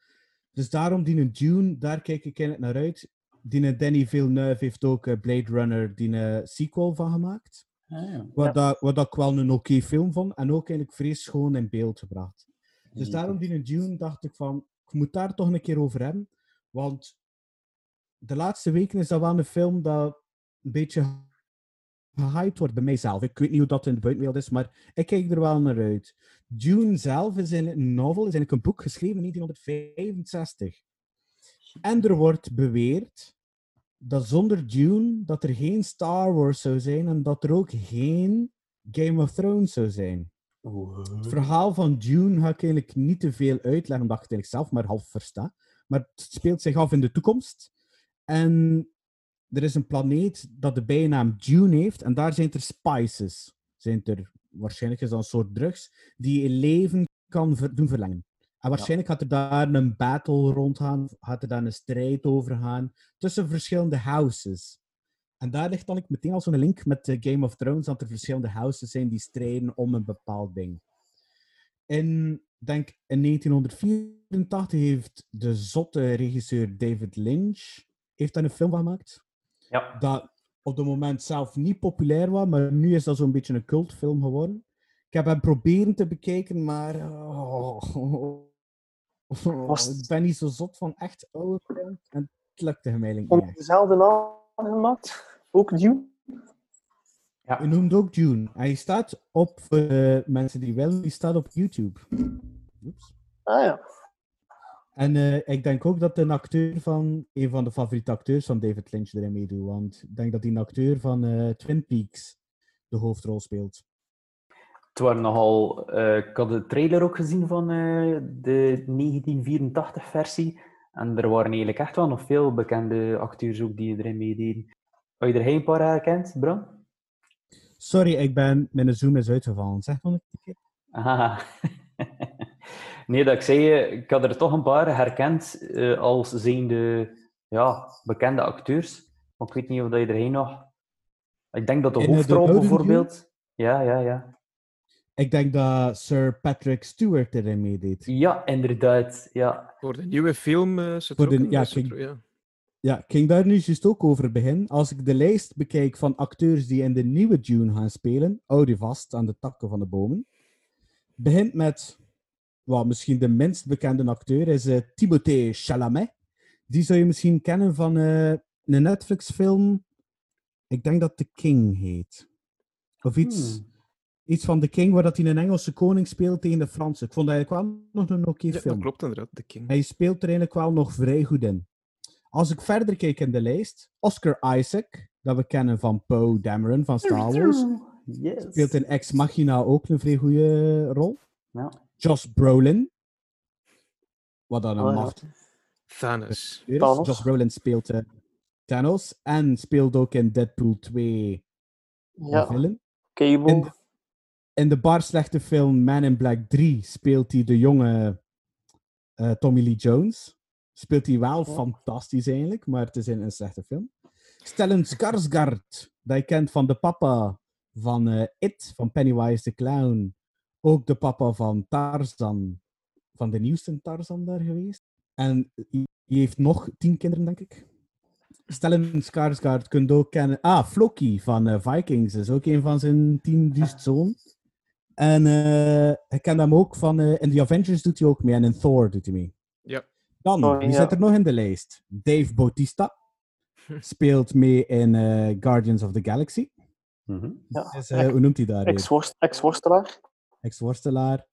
Dus daarom die een Dune, daar kijk ik eigenlijk naar uit. Die een Danny Villeneuve heeft ook eh, Blade Runner die een sequel van gemaakt. Ah, ja. Wat, dat, wat dat ik wel een oké film vond. En ook eigenlijk vrees schoon in beeld gebracht. Dus daarom die een Dune dacht ik van, ik moet daar toch een keer over hebben. Want de laatste weken is dat wel een film dat een beetje gehyped wordt bij mijzelf. Ik weet niet hoe dat in de buitenwereld is, maar ik kijk er wel naar uit. Dune zelf is een novel, is eigenlijk een boek geschreven in 1965. En er wordt beweerd dat zonder Dune dat er geen Star Wars zou zijn en dat er ook geen Game of Thrones zou zijn. Het verhaal van Dune ga ik eigenlijk niet te veel uitleggen, omdat ik het eigenlijk zelf maar half versta. Maar het speelt zich af in de toekomst. En er is een planeet dat de bijnaam Dune heeft, en daar zijn er spices. Zijn er, waarschijnlijk is dat een soort drugs, die je leven kan ver- doen verlengen. En waarschijnlijk gaat er daar een battle rondgaan, gaat er daar een strijd over gaan, tussen verschillende houses. En daar ligt dan ik meteen al zo'n link met eh, Game of Thrones, dat er verschillende houses zijn die strijden om een bepaald ding. In, denk, in 1984 heeft de zotte regisseur David Lynch heeft daar een film van gemaakt. Ja. Dat op het moment zelf niet populair was, maar nu is dat zo'n beetje een cultfilm geworden. Ik heb hem proberen te bekijken, maar oh, ik ben niet zo zot van echt oude films. En het lukte hem eigenlijk niet echt. dezelfde naam gemaakt. Ook Dune. Je noemt ook Dune. Hij staat op, voor de mensen die willen, die staat op YouTube. Oeps. Ah ja. En eh, ik denk ook dat een acteur van, een van de favoriete acteurs van David Lynch erin meedoet. Want ik denk dat die acteur van eh, Twin Peaks de hoofdrol speelt. Het waren nogal... eh, ik had de trailer ook gezien van de 1984-versie. En er waren eigenlijk echt wel nog veel bekende acteurs ook die erin meededen. Had je er geen paar herkend, Bram? Sorry, ik ben, mijn zoom is uitgevallen. Zeg nog een keer. Ah. Nee, dat ik zei, ik had er toch een paar herkend eh, als zijnde ja, bekende acteurs. Maar ik weet niet of dat je er nog... Ik denk dat de In, eh, de hoofdrol bijvoorbeeld... Ja, ja, ja. Ik denk dat Sir Patrick Stewart erin meedeed. Ja, inderdaad. Ja. Voor de nieuwe film eh zit Voor de- ja, kijk. ja. Ja, ik ging daar nu juist ook over beginnen. Als ik de lijst bekijk van acteurs die in de nieuwe Dune gaan spelen, hou die vast aan de takken van de bomen. Begint met, well, misschien de minst bekende acteur, is eh, Timothée Chalamet. Die zou je misschien kennen van eh, een Netflix-film, ik denk dat The King heet. Of iets, Hmm. iets van The King, waar dat hij een Engelse koning speelt tegen de Fransen. Ik vond dat eigenlijk wel nog een oké Ja, film. dat klopt inderdaad, The King. Hij speelt er eigenlijk wel nog vrij goed in. Als ik verder kijk in de lijst, Oscar Isaac, dat we kennen van Poe Dameron van Star Wars, Yes. speelt in Ex Machina ook een vrij goede rol. Ja. Josh Brolin, wat dan een Oh ja. Thanos. Thanos. Josh Brolin speelt eh, Thanos en speelt ook in Deadpool 2 de Ja. villain. Cable. In de, in de bar slechte film Man in Black 3 speelt hij de jonge eh, Tommy Lee Jones. Speelt hij wel fantastisch eigenlijk, maar het is in een slechte film. Stellan Skarsgård, dat je kent van de papa van eh, It, van Pennywise the Clown. Ook de papa van Tarzan, van de nieuwste Tarzan daar geweest. En die heeft nog tien kinderen, denk ik. Stellan Skarsgård kunt ook kennen. Ah, Floki van eh, Vikings is ook een van zijn tien duizend zoon. En eh ik ken hem ook van... eh, in The Avengers doet hij ook mee en in Thor doet hij mee. Ja. Dan, Oh, wie ja. zit er nog in de lijst? Dave Bautista speelt mee in eh, Guardians of the Galaxy. Mhm. Ja. Eh, hoe noemt hij daar? Ex-worstelaar. Ex-worstelaar.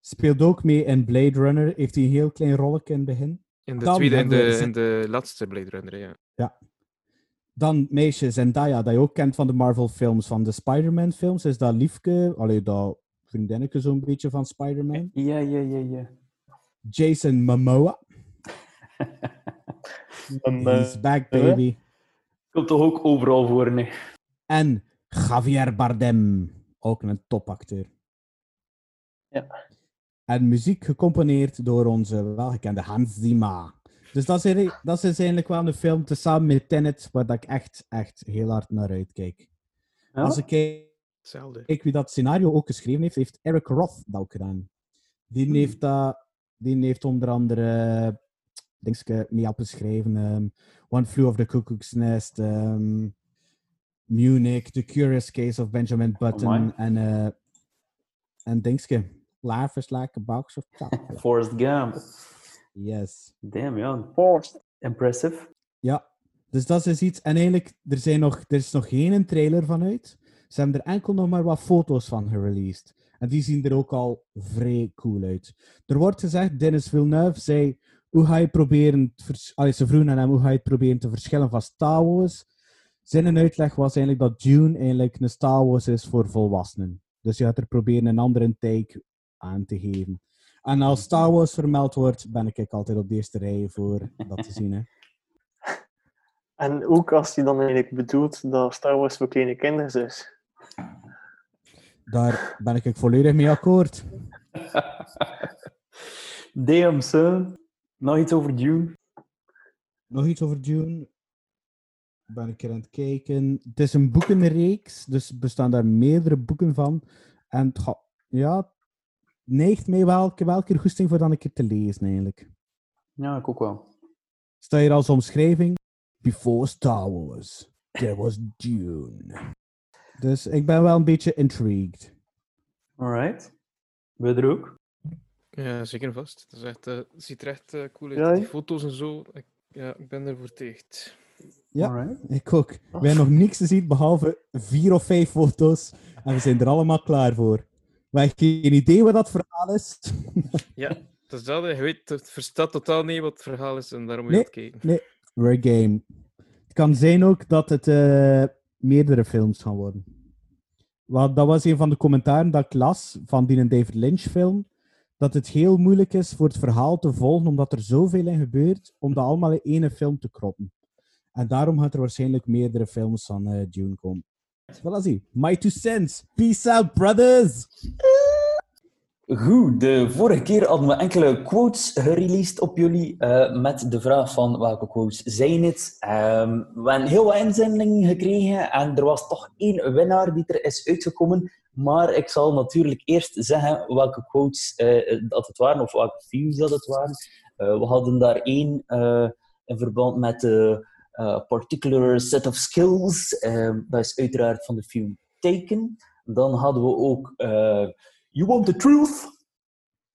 Speelt ook mee in Blade Runner. Heeft hij een heel klein rolletje in het begin. In de Dan tweede, in de, ze- in de laatste Blade Runner, ja. Dan meisje Zendaya, dat je ook kent van de Marvel-films, van de Spider-Man-films. Is dat liefke, allee, dat vriendinnetje zo'n beetje van Spider-Man. Ja, ja, ja, ja. Jason Momoa. He's back, baby. Komt toch ook overal voor, nee. En Javier Bardem. Ook een topacteur. Ja. En muziek gecomponeerd door onze welgekende Hans Zimmer. Dus dat is, eigenlijk- dat is eigenlijk wel een film, tezamen met Tenet, waar dat ik echt, echt heel hard naar uitkijk. Ja? Als ik kijk Hetzelfde. kijk wie dat scenario ook geschreven heeft, heeft Eric Roth dat ook gedaan. Die heeft, dat, die heeft onder andere dingske mee opgeschreven. ehm One Flew of the Cuckoo's Nest, ehm, Munich, The Curious Case of Benjamin Button Amai. en, eh en dingske. Life is like a box of chocolate. Forrest Gump. yes. Damn, ja. Forst. Impressive. Ja, dus dat is iets. En eigenlijk, er, zijn nog, er is nog geen trailer van uit. Ze hebben er enkel nog maar wat foto's van gereleased. En die zien er ook al vrij cool uit. Er wordt gezegd, Dennis Villeneuve zei, hoe ga je proberen, Allee, ze vroegen aan hem, hoe ga je het proberen te verschillen van Star Wars? Zijn uitleg was eigenlijk dat Dune eigenlijk een Star Wars is voor volwassenen. Dus je gaat er proberen een andere take aan te geven. En als Star Wars vermeld wordt, ben ik altijd op de eerste rij voor dat te zien. Hè. En ook als hij dan eigenlijk bedoelt dat Star Wars voor kleine kinderen is. Daar ben ik volledig mee akkoord. Damn, son. Nog iets over Dune? Nog iets over Dune. Ben ik er aan het kijken. Het is een boekenreeks, dus er bestaan daar meerdere boeken van. En het gaat- ja, het neigt mij wel, ik heb wel een keer goesting voor dan een keer te lezen, eigenlijk. Ja, ik ook wel. Sta hier als omschrijving? Before Star Wars, there was Dune. Dus ik ben wel een beetje intrigued. Alright. Wil je er ook? Ja, zeker vast. Het, is echt, eh, het ziet er echt eh, cool uit. Ja, Die foto's en zo. Ik, ja, ik ben ervoor tegen. Ja. Alright. Ik ook. We hebben nog niks gezien behalve vier of vijf foto's. En we zijn er allemaal klaar voor. We hebben geen idee wat dat verhaal is. Ja, het is dat. Je weet, het verstaat totaal niet wat het verhaal is en daarom moet je Nee. het kijken. We're game. Het kan zijn ook dat het eh, meerdere films gaan worden. Want dat was een van de commentaren dat ik las van die David Lynch film. Dat het heel moeilijk is voor het verhaal te volgen, omdat er zoveel in gebeurt, om dat allemaal in één film te kroppen. En daarom gaat er waarschijnlijk meerdere films van eh, Dune komen. My two cents. Peace out, brothers! Goed, de vorige keer hadden we enkele quotes gereleased op jullie eh, met de vraag van welke quotes zijn het. Ehm, we hebben heel wat inzendingen gekregen en er was toch één winnaar die er is uitgekomen. Maar ik zal natuurlijk eerst zeggen welke quotes eh, dat het waren of welke views dat het waren. Eh, we hadden daar één in verband met de eh, particular set of skills. Ehm, dat is uiteraard van de film Taken. Dan hadden we ook eh, You Want the Truth?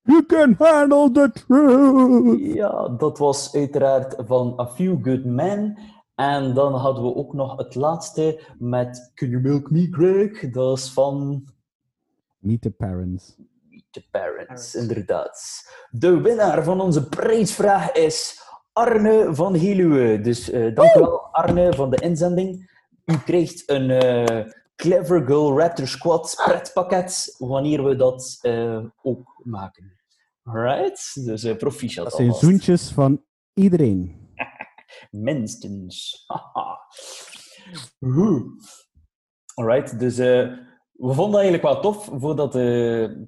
You can handle the truth! Ja, dat was uiteraard van A Few Good Men. En dan hadden we ook nog het laatste met Can You Milk Me, Greg? Dat is van Meet the parents. The Parents, inderdaad. De winnaar van onze prijsvraag is Arne van Heluwe. Dus eh dank u wel, Arne, van de inzending. U krijgt een eh, Clever Girl Raptor Squad pretpakket wanneer we dat eh, ook maken. Alright? Dus proficiat Dat zijn zoentjes van iedereen. Minstens. Alright, dus we vonden dat eigenlijk wel tof voor dat eh,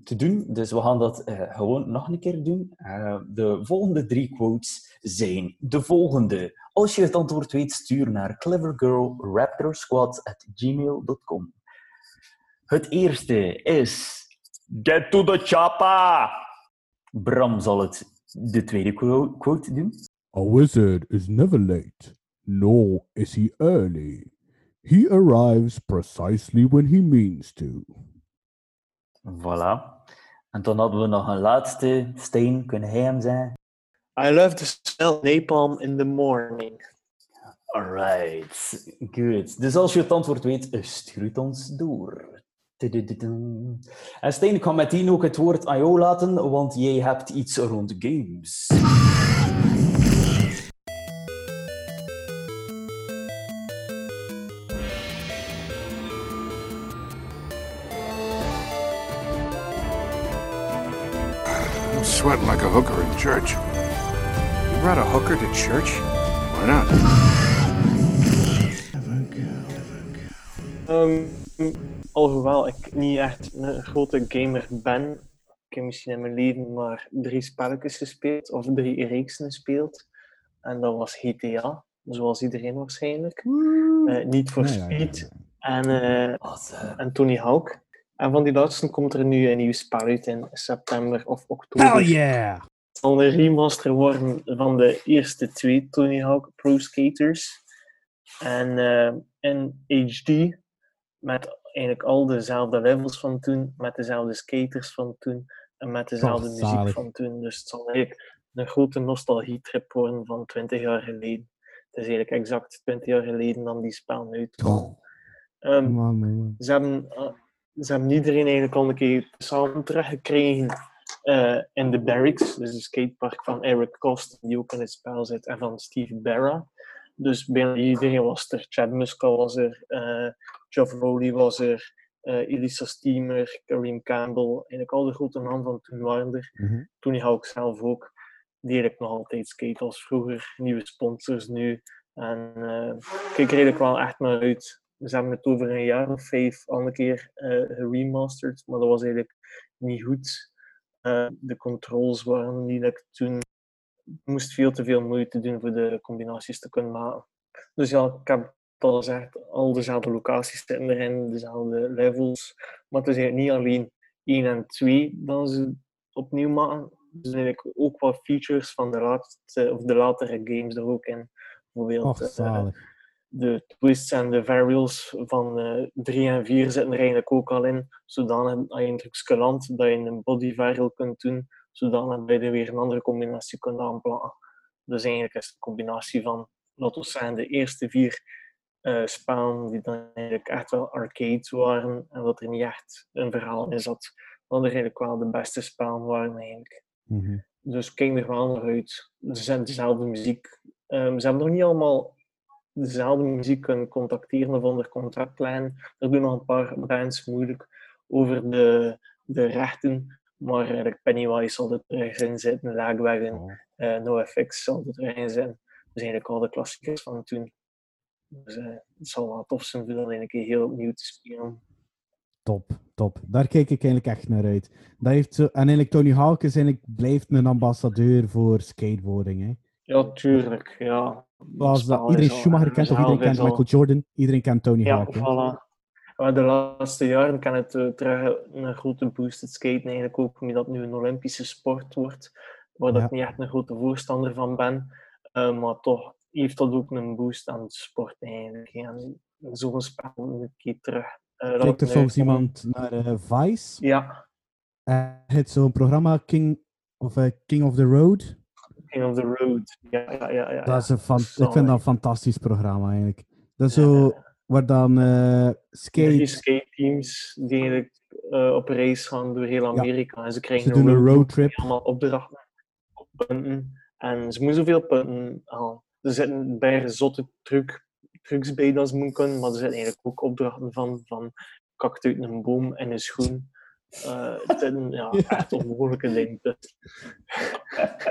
te doen. Dus we gaan dat eh, gewoon nog een keer doen. Eh, de volgende drie quotes zijn de volgende. Als je het antwoord weet, stuur naar clevergirlraptorsquad.gmail.com. Het eerste is... Get to the chopper! Bram zal het de tweede quo- quote doen. A wizard is never late, nor is he early. He arrives precisely when he means to. Voilà. En dan hadden we nog een laatste. Steen, kun jij hem zijn? I love the smell of napalm in the morning. Alright, good. Dus als je het antwoord weet, stuur het ons door. En Stijn, ik ga meteen ook het woord aan jou laten, want jij hebt iets rond games. I'm sweating like a hooker in church. You brought a hooker to church? Why not? Ehm, alhoewel ik niet echt een grote gamer ben, ik heb misschien in mijn leven maar drie spelletjes gespeeld, of drie reeksen gespeeld. En dat was GTA, zoals iedereen waarschijnlijk. Eh, niet voor Ja, ja, ja, Speed en, eh, Awesome. en Tony Hawk. En van die laatste komt er nu een nieuw spel uit in september of oktober. Hell yeah! Het zal een remaster worden van de eerste twee Tony Hawk Pro Skaters. En eh, in HD, met eigenlijk al dezelfde levels van toen, met dezelfde skaters van toen en met dezelfde muziek van toen. Dus het zal eigenlijk een grote nostalgietrip worden van 20 jaar geleden. Het is eigenlijk exact 20 jaar geleden dan die spel uitkwam. Ehm, Man, man, man. ze hebben, eh, ze hebben iedereen eigenlijk al een keer samen teruggekregen eh, in de barracks, dus de skatepark van Eric Kost, die ook in het spel zit, en van Steve Barra. Dus bijna iedereen was er. Chad Muska was er, eh Geoff Rowley was er, eh, Elisa Steamer, Kareem Campbell, eigenlijk al de grote namen van toen waren er. Mhm. Tony Hawk zelf ook, die eigenlijk nog altijd skate als vroeger. Nieuwe sponsors nu. En ik kijk er eigenlijk wel echt naar uit. Ze hebben het over een jaar of vijf al een keer eh geremasterd, maar dat was eigenlijk niet goed. Eh, de controls waren niet dat ik toen moest veel te veel moeite doen voor de combinaties te kunnen maken. Dus ja, ik heb al gezegd, al dezelfde locaties zitten erin, dezelfde levels. Maar het is eigenlijk niet alleen 1 en 2 dat ze opnieuw maken. Er zijn eigenlijk ook wat features van de, laatste, of de latere games er ook in. Bijvoorbeeld Och, eh. De twists en de varials van eh 3 en 4 zitten er eigenlijk ook al in. Zodanig als je een trucje landt, dat je een body varial kunt doen, zodanig dat je er weer een andere combinatie kunt aanplakken. Dus eigenlijk is het een combinatie van, laten we zeggen, de eerste vier eh spellen die dan eigenlijk echt wel arcade waren en dat er niet echt een verhaal in zat. Dat er eigenlijk wel de beste spellen waren eigenlijk. Mhm. Dus kijk er wel naar uit. Ze zijn dezelfde muziek. Ehm, ze hebben nog niet allemaal dezelfde muziek kunnen contacteren of onder contract leggen. Er doen nog een paar bands moeilijk over de, de rechten. Maar eigenlijk Pennywise zal er terug in zitten, Lagwagon, Oh. eh NoFX zal er terug in zitten. Dus eigenlijk al de klassiekers van toen. Dus eh, het zal wel tof zijn om dat een keer heel opnieuw te spelen. Top, top. Daar kijk ik eigenlijk echt naar uit. Dat heeft zo... En eigenlijk Tony Hawk is eigenlijk, blijft een ambassadeur voor skateboarding. Hè. Ja, tuurlijk. Ja. Het dat iedereen Schumacher kent, of iedereen kent Michael Jordan, iedereen kent Tony Ja, Hawk. voilà. Maar de laatste jaren kan het eh, terug een grote boost. Het skaten eigenlijk ook, omdat het nu een Olympische sport wordt, waar Ja. ik niet echt een grote voorstander van ben. Eh, maar toch heeft dat ook een boost aan de sport eigenlijk. En zo'n spel een keer terug. Kijkt er soms iemand naar eh, Vice? Ja, heeft zo'n programma King of, King of the Road. King of the Road. Ja, ja, ja. ja, Dat is een fan- ik vind dat een fantastisch programma eigenlijk. Dat is zo waar dan eh, skate. skate teams die eigenlijk eh, op reis gaan door heel Amerika. En ze krijgen Ze doen een roadtrip roadtrip. allemaal opdrachten op punten. En ze moeten zoveel punten halen. Er zitten bij zotte truc, trucs bij dat ze moeten kunnen, maar er zitten eigenlijk ook opdrachten van, van kakt uit een boom en een schoen. Eh, het zijn ja, echt onmogelijke dingen. Dus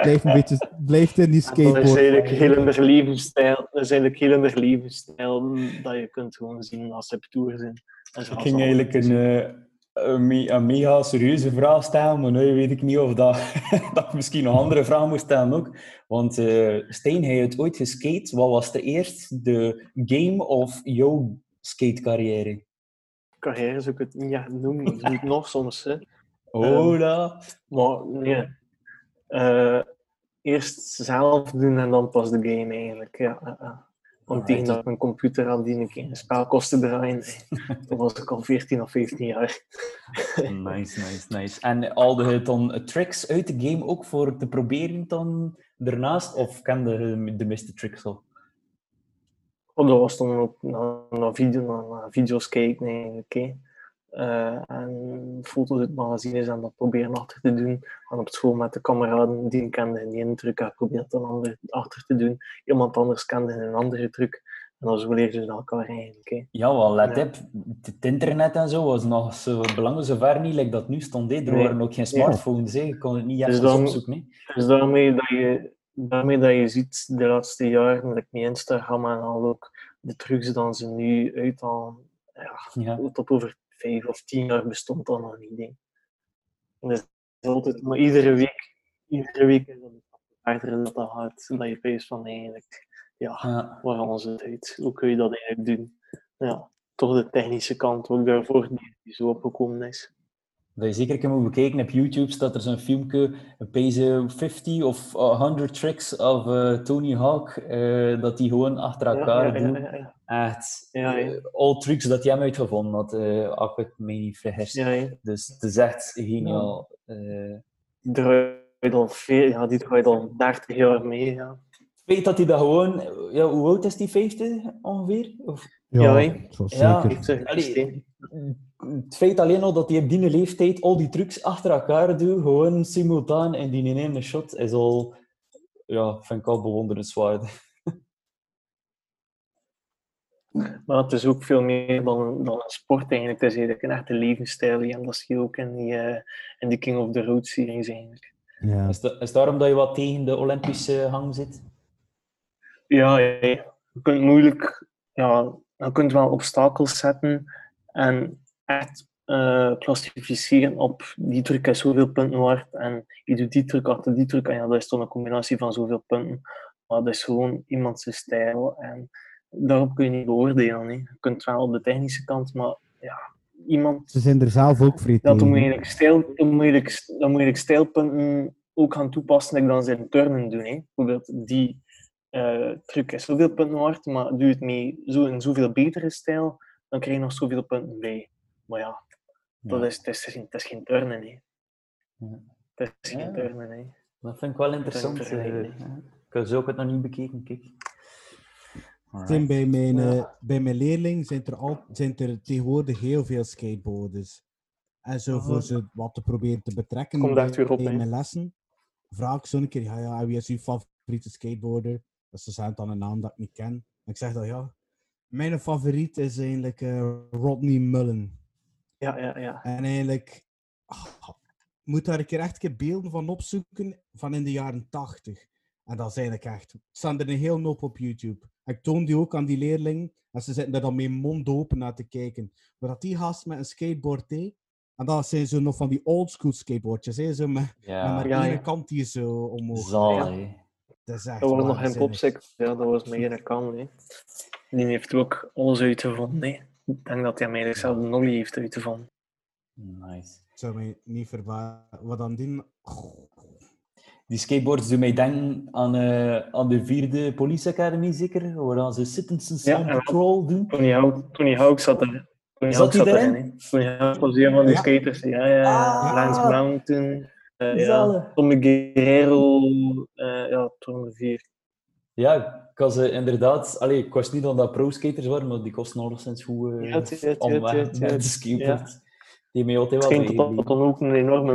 Blijft, een beetje, blijft in die dat is skateboard. eigenlijk heel in de levensstijl. Dat is eigenlijk heel in de levensstijl dat je kunt gewoon zien als ze op tour zijn. En Ik ging eigenlijk een, eh, een, me- een mega serieuze vraag stellen, maar nu weet ik niet of dat, dat ik misschien nog andere vragen moet stellen ook. Want eh Stijn, hij het ooit geskate. Wat was de eerst de game of jouw skatecarrière? Carrière zou ik het niet echt noemen. Ik doe het nog soms. Hè. Hola. Maar nee. Eh, eerst zelf doen en dan pas de game eigenlijk. Ja, ja, ja. Want tegen dat ik mijn computer had die ik een spel kostte draaien, toen was ik al 14 of 15 jaar. Nice, nice, nice. En al je dan tricks uit de game ook voor te proberen dan daarnaast? Of kende je de meeste tricks al? Oh, dat was dan ook naar, naar, video, naar, naar video's kijken eigenlijk. hè. Eh, en foto's uit magazines en dat proberen achter te doen. En op school met de kameraden die ik kende die ene truc, ik probeerde een ander achter te doen. Iemand anders kende een andere truc. En dan zo leerden ze elkaar eigenlijk. hè. Ja, wel, let Ja. op. Het internet en zo was nog zo belangrijk zover niet like dat nu stond. hè. Er Nee. waren ook geen smartphones. hè. Je kon het niet Dus echt dan- opzoeken. hè. Dus daarmee dat je, daarmee dat je ziet de laatste jaren, met Instagram en al ook, de trucs dan ze nu uithalen, ja, Ja. tot over vijf of tien jaar bestond dat nog niet. Is altijd, maar iedere week, iedere week is dat verder dat dat gaat. Dat je pees van eigenlijk, ja, Ja. waar halen ze het uit? Hoe kun je dat eigenlijk doen? Ja, toch de technische kant ook daarvoor die, die zo opgekomen is. Dat je zeker kan bekijken op YouTube, staat er zo'n filmpje, deze 50 of 100 tricks of eh, Tony Hawk, eh, dat hij gewoon achter elkaar ja, ja, doet. ja. Echt, eh, all trucs dat hij hem uitgevonden had, als ik me niet vergis. Dus het is echt geniaal. Die draait al, veel, ja, die draait al 30 jaar mee. Ja. feit dat hij dat gewoon... Ja, hoe oud is die? 50 ongeveer? Of, Ja, Ja, hè? zo Ja, zeker. Ik zeg, Allee, het feit alleen al dat hij op die leeftijd al die trucs achter elkaar doet, gewoon simultaan in die ene shot, is al... Ja, vind ik al bewonderenswaardig. Maar het is ook veel meer dan, dan een sport eigenlijk. Het is eigenlijk een echte levensstijl. En dat zie je ook in die, eh, in die King of the Road series eigenlijk. Ja. Is, is daarom dat je wat tegen de Olympische hang zit? Ja. je kunt moeilijk... Ja, je kunt wel obstakels zetten en echt eh, klassificeren op die truc is zoveel punten waard en je doet die truc achter die truc en ja, dat is dan een combinatie van zoveel punten. Maar dat is gewoon iemands stijl en daarop kun je niet beoordelen. Je kunt wel op de technische kant, maar ja, iemand Ze zijn er zelf ook vrij dat tegen. moet je eigenlijk stijl, dan dan stijlpunten ook gaan toepassen like dan ze in turnen doen. Hè. Bijvoorbeeld die eh, truc is zoveel punten waard, maar doe je het mee zo in zoveel betere stijl, dan krijg je nog zoveel punten bij. Maar ja, dat is, het, is, het is geen turnen. Hè. Ja. Het is Ja. geen turnen. Hè. Dat vind ik wel interessant. Ik eh. Ik heb zo ook het nog niet bekeken, kijk. Tim, bij mijn, Ja. eh, bij mijn leerling zijn er, al, zijn er tegenwoordig heel veel skateboarders. En zo voor ze wat te proberen te betrekken Komt bij, echt weer op, bij hè. mijn lessen, vraag ik zo'n keer, ja, ja, wie is uw favoriete skateboarder? Dat ze zeggen dan een naam dat ik niet ken. En ik zeg dan, ja, mijn favoriet is eigenlijk eh, Rodney Mullen. Ja, ja, ja. En eigenlijk, ah, moet daar een keer echt een keer beelden van opzoeken van in de jaren tachtig. En dat is eigenlijk echt, het staan er een heel hoop op YouTube. Ik toon die ook aan die leerling en ze zitten er dan met mond open naar te kijken. Maar dat die gast met een skateboard deed, en dat zijn zo nog van die oldschool skateboardjes, hè, zo met, met Ja, maar Ja, één ja. kant die zo omhoog. zal. Dat is echt Dat was nog geen popsec. Ja, dat was meer kan. Hè. Die heeft ook alles uitgevonden. Hè. Ik denk dat hij mij eigenlijk zelf de nollie heeft uitgevonden. Nice. Ik zou mij niet verbazen. Wat dan die... Die skateboards doen mij denken aan, eh, aan de vierde Police Academy, zeker? Waar ze Citizens Ja, Patrol doen. Tony Hawk, Tony Hawk zat er. Tony Zat Hawk hij zat erin? Tony Hawk was een van die Ja. skaters. Ja, ja, ja. Ah. Lance Brown toen. Eh, ja. Tommy Guerrero. eh ja, toen vier. Ja, ik was eh, inderdaad... Allee, ik wist niet dat dat pro-skaters waren, maar die kosten alleszins goed eh Ja, het- het- het- onderweg het- met het- de skateboard. Die mij altijd Het wel schijnt dat dan ook een enorme,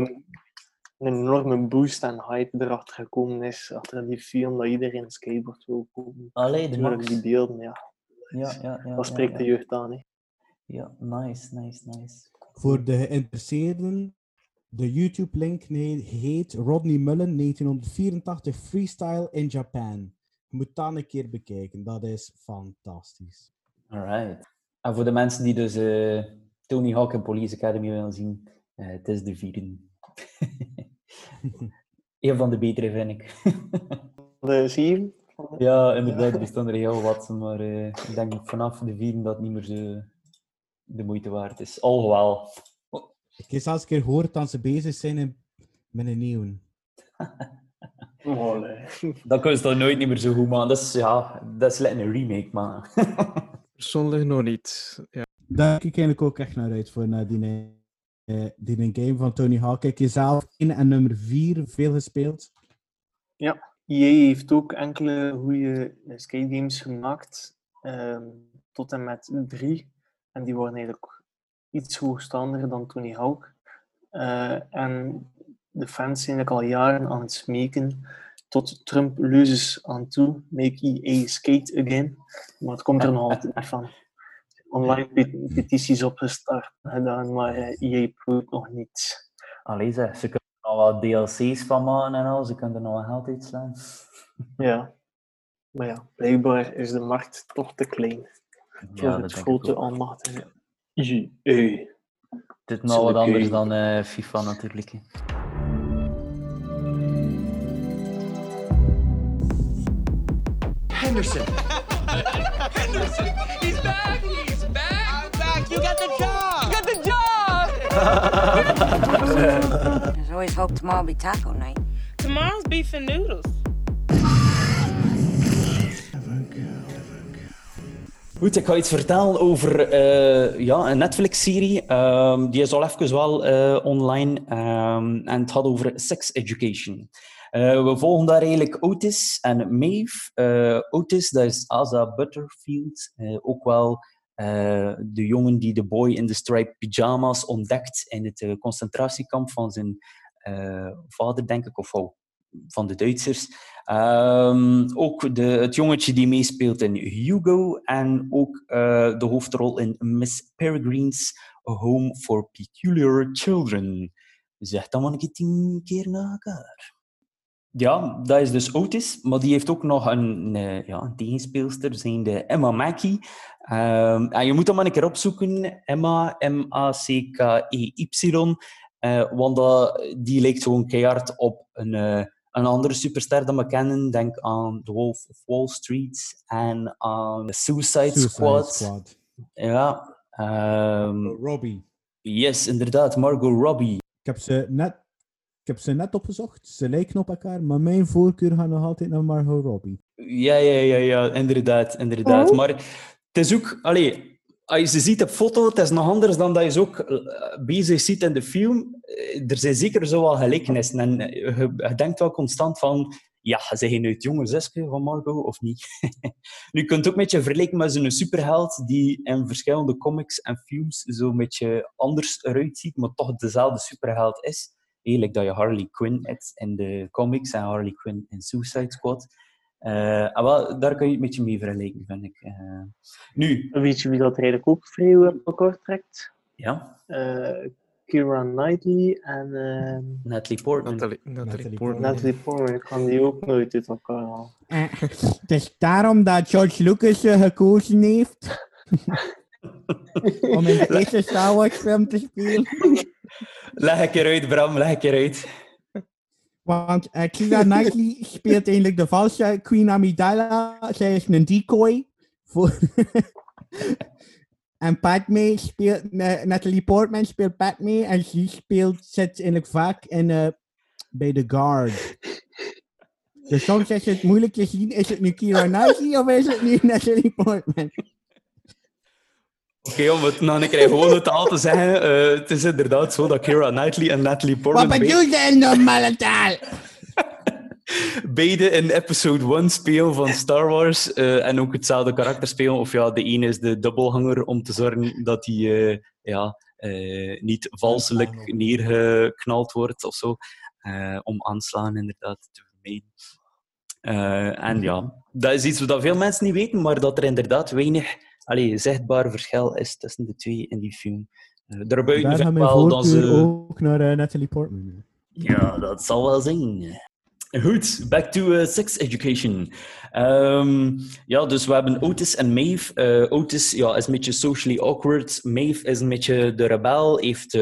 een enorme boost en hype erachter gekomen is. Achter die film dat iedereen skateboard wil kopen. Allee, de Natuurlijk, max. die beelden, ja. Ja, ja, ja. Dat spreekt ja, de ja. jeugd aan. Hè. Ja, nice, nice, nice. Voor de geïnteresseerden, de YouTube-link heet Rodney Mullen 1984 Freestyle in Japan. Je moet dat een keer bekijken, dat is fantastisch. Alright. En voor de mensen die dus eh, Tony Hawk en Police Academy willen zien, eh, het is de vierde. Een van de betere, vind ik. De zeven? ja, inderdaad, er staan er heel wat, maar eh, ik denk vanaf de vierde dat het niet meer zo, de moeite waard is. Alhoewel. Ik heb zelfs een keer gehoord dat ze bezig zijn in- met een nieuwe. Oh, nee. Dat kun je toch nooit niet meer zo goed maken. Dat is, ja, dat is een remake, maar... Persoonlijk nog niet. Ja. Daar kijk ik eigenlijk ook echt naar uit voor naar die, eh, die game van Tony Hawk. Kijk je zelf 1 en nummer 4 veel gespeeld? Ja, EA heeft ook enkele goede skate games gemaakt, ehm, tot en met 3. En die worden eigenlijk iets hoogstander dan Tony Hawk. Eh, en de fans zijn eigenlijk al jaren aan het smeken tot Trump leuses aan toe. Make EA skate again. Maar het komt er nog altijd niet van. Online pet- petities opgestart gedaan, maar eh, EA proeft nog niet. Allee, zeg, ze kunnen er nog wat DLC's van maken en al. Ze kunnen er nog wat geld uitslaan. Ja. Maar ja, blijkbaar is de markt toch te klein voor Ja, dat het ik grote ook. EA. Het is nog wat anders dan eh, FIFA natuurlijk. hè. Henderson. Henderson, he's back! He's back! I'm back! You got the job! You got the job! There's always hope tomorrow will be taco night. Tomorrow's beef and noodles. Goed, ik ga iets vertellen over eh, ja, een Netflix-serie. Ehm, die is al even wel eh, online. ehm, en het gaat over sex education. Eh, we volgen daar eigenlijk Otis en Maeve. Otis, dat is Asa Butterfield. ook wel de jongen die de boy in de striped pyjama's ontdekt in het concentratiekamp van zijn vader, denk ik, of van de Duitsers. Ehm, ook de, het jongetje die meespeelt in Hugo en ook eh, de hoofdrol in Miss Peregrine's Home for Peculiar Children. Zeg dan maar een keer tien keer na elkaar. Ja, dat is dus Otis, maar die heeft ook nog een, eh, ja, een tegenspeelster, zijnde Emma Mackey. Ehm, en je moet dat maar een keer opzoeken, Emma, M-A-C-K-E-Y, eh, want dat, die lijkt gewoon keihard op een, een andere superster dat we kennen. Denk aan The Wolf of Wall Street en aan The Suicide, Suicide Squad. Squad. Ja. ehm, Robbie. yes, inderdaad, Margot Robbie. Ik heb ze net, ik heb ze net opgezocht. Ze lijken op elkaar, maar mijn voorkeur gaat nog altijd naar Margot Robbie. Ja, ja, ja, ja, inderdaad, inderdaad. Maar het is ook, allee, als je ze ziet op foto, het is nog anders dan dat je ze ook eh, bezig ziet in de film. Eh, Er zijn zeker zo gelijkenissen. En eh, je, denkt wel constant van, ja, zeg je nu het jonge zusje van Margot of niet? nu je kunt het ook een beetje vergelijken met zo'n superheld die in verschillende comics en films zo een beetje anders eruit ziet, maar toch dezelfde superheld is. Eigenlijk dat je Harley Quinn hebt in de comics en Harley Quinn in Suicide Squad. Eh, en wel, daar kan je het een beetje mee vergelijken, vind ik. Eh, nu, Weet je wie dat eigenlijk ook vrij op elkaar trekt? ja, Eh Keira Knightley en ehm, Natalie Portman. Natalie, Natalie, Natalie Portman. Natalie Portman. Ik kan die ook nooit uit elkaar halen. Het is daarom dat George Lucas ze gekozen heeft. om in de eerste Star Wars film te spelen. Leg een keer uit, Bram, leg een keer uit. Want uh, Keira Knightley speelt eigenlijk de valse Queen Amidala. Zij is een decoy. Voor en Padme speelt... eh, Natalie Portman speelt Padme. En ze speelt, zit eigenlijk vaak in, eh, bij The Guard. Dus soms is het moeilijk te zien, is het nu Keira Knightley of is het nu Natalie Portman? Oké, om het nog een keer taal te zeggen, eh, het is inderdaad zo dat Keira Knightley en Natalie Portman Wat be- bedoel je in normale taal? beide in episode 1 spelen van Star Wars eh, en ook hetzelfde karakter spelen. Of ja, de ene is de dubbelhanger om te zorgen dat hij eh, ja, eh, niet valselijk neergeknald wordt of zo. Eh, om aanslaan inderdaad te vermijden. Eh, en ja, dat is iets wat veel mensen niet weten, maar dat er inderdaad weinig allee, zichtbaar verschil is tussen de twee in die film. Eh, daarbuiten Daar vind gaat ik mijn wel dat ze... ook naar eh, Natalie Portman. Ja, dat zal wel zijn. Goed, back to eh, sex education. Ehm, ja, dus we hebben Otis en Maeve. Eh, Otis ja, is een beetje socially awkward. Maeve is een beetje de rebel, heeft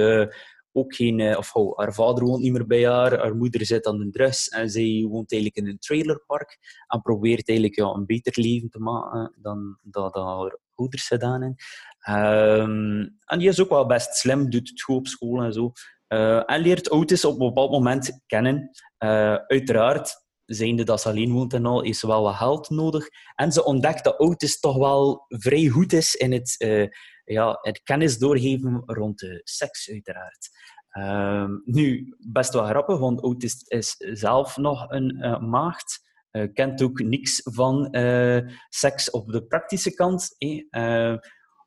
ook geen... of oh, haar vader woont niet meer bij haar, haar moeder zit aan de drugs en zij woont eigenlijk in een trailerpark en probeert eigenlijk ja, een beter leven te maken dan dat dat haar ouders gedaan. Ehm, en die is ook wel best slim, doet het goed op school en zo. Eh, en leert Otis op een bepaald moment kennen. Eh, uiteraard, zijnde dat ze alleen woont en al, heeft ze wel wat geld nodig. En ze ontdekt dat Otis toch wel vrij goed is in het, eh, ja, het kennis doorgeven rond de seks, uiteraard. Ehm, nu, best wel grappig, want Otis is zelf nog een maagd. Eh, kent ook niks van eh, seks op de praktische kant. Eh,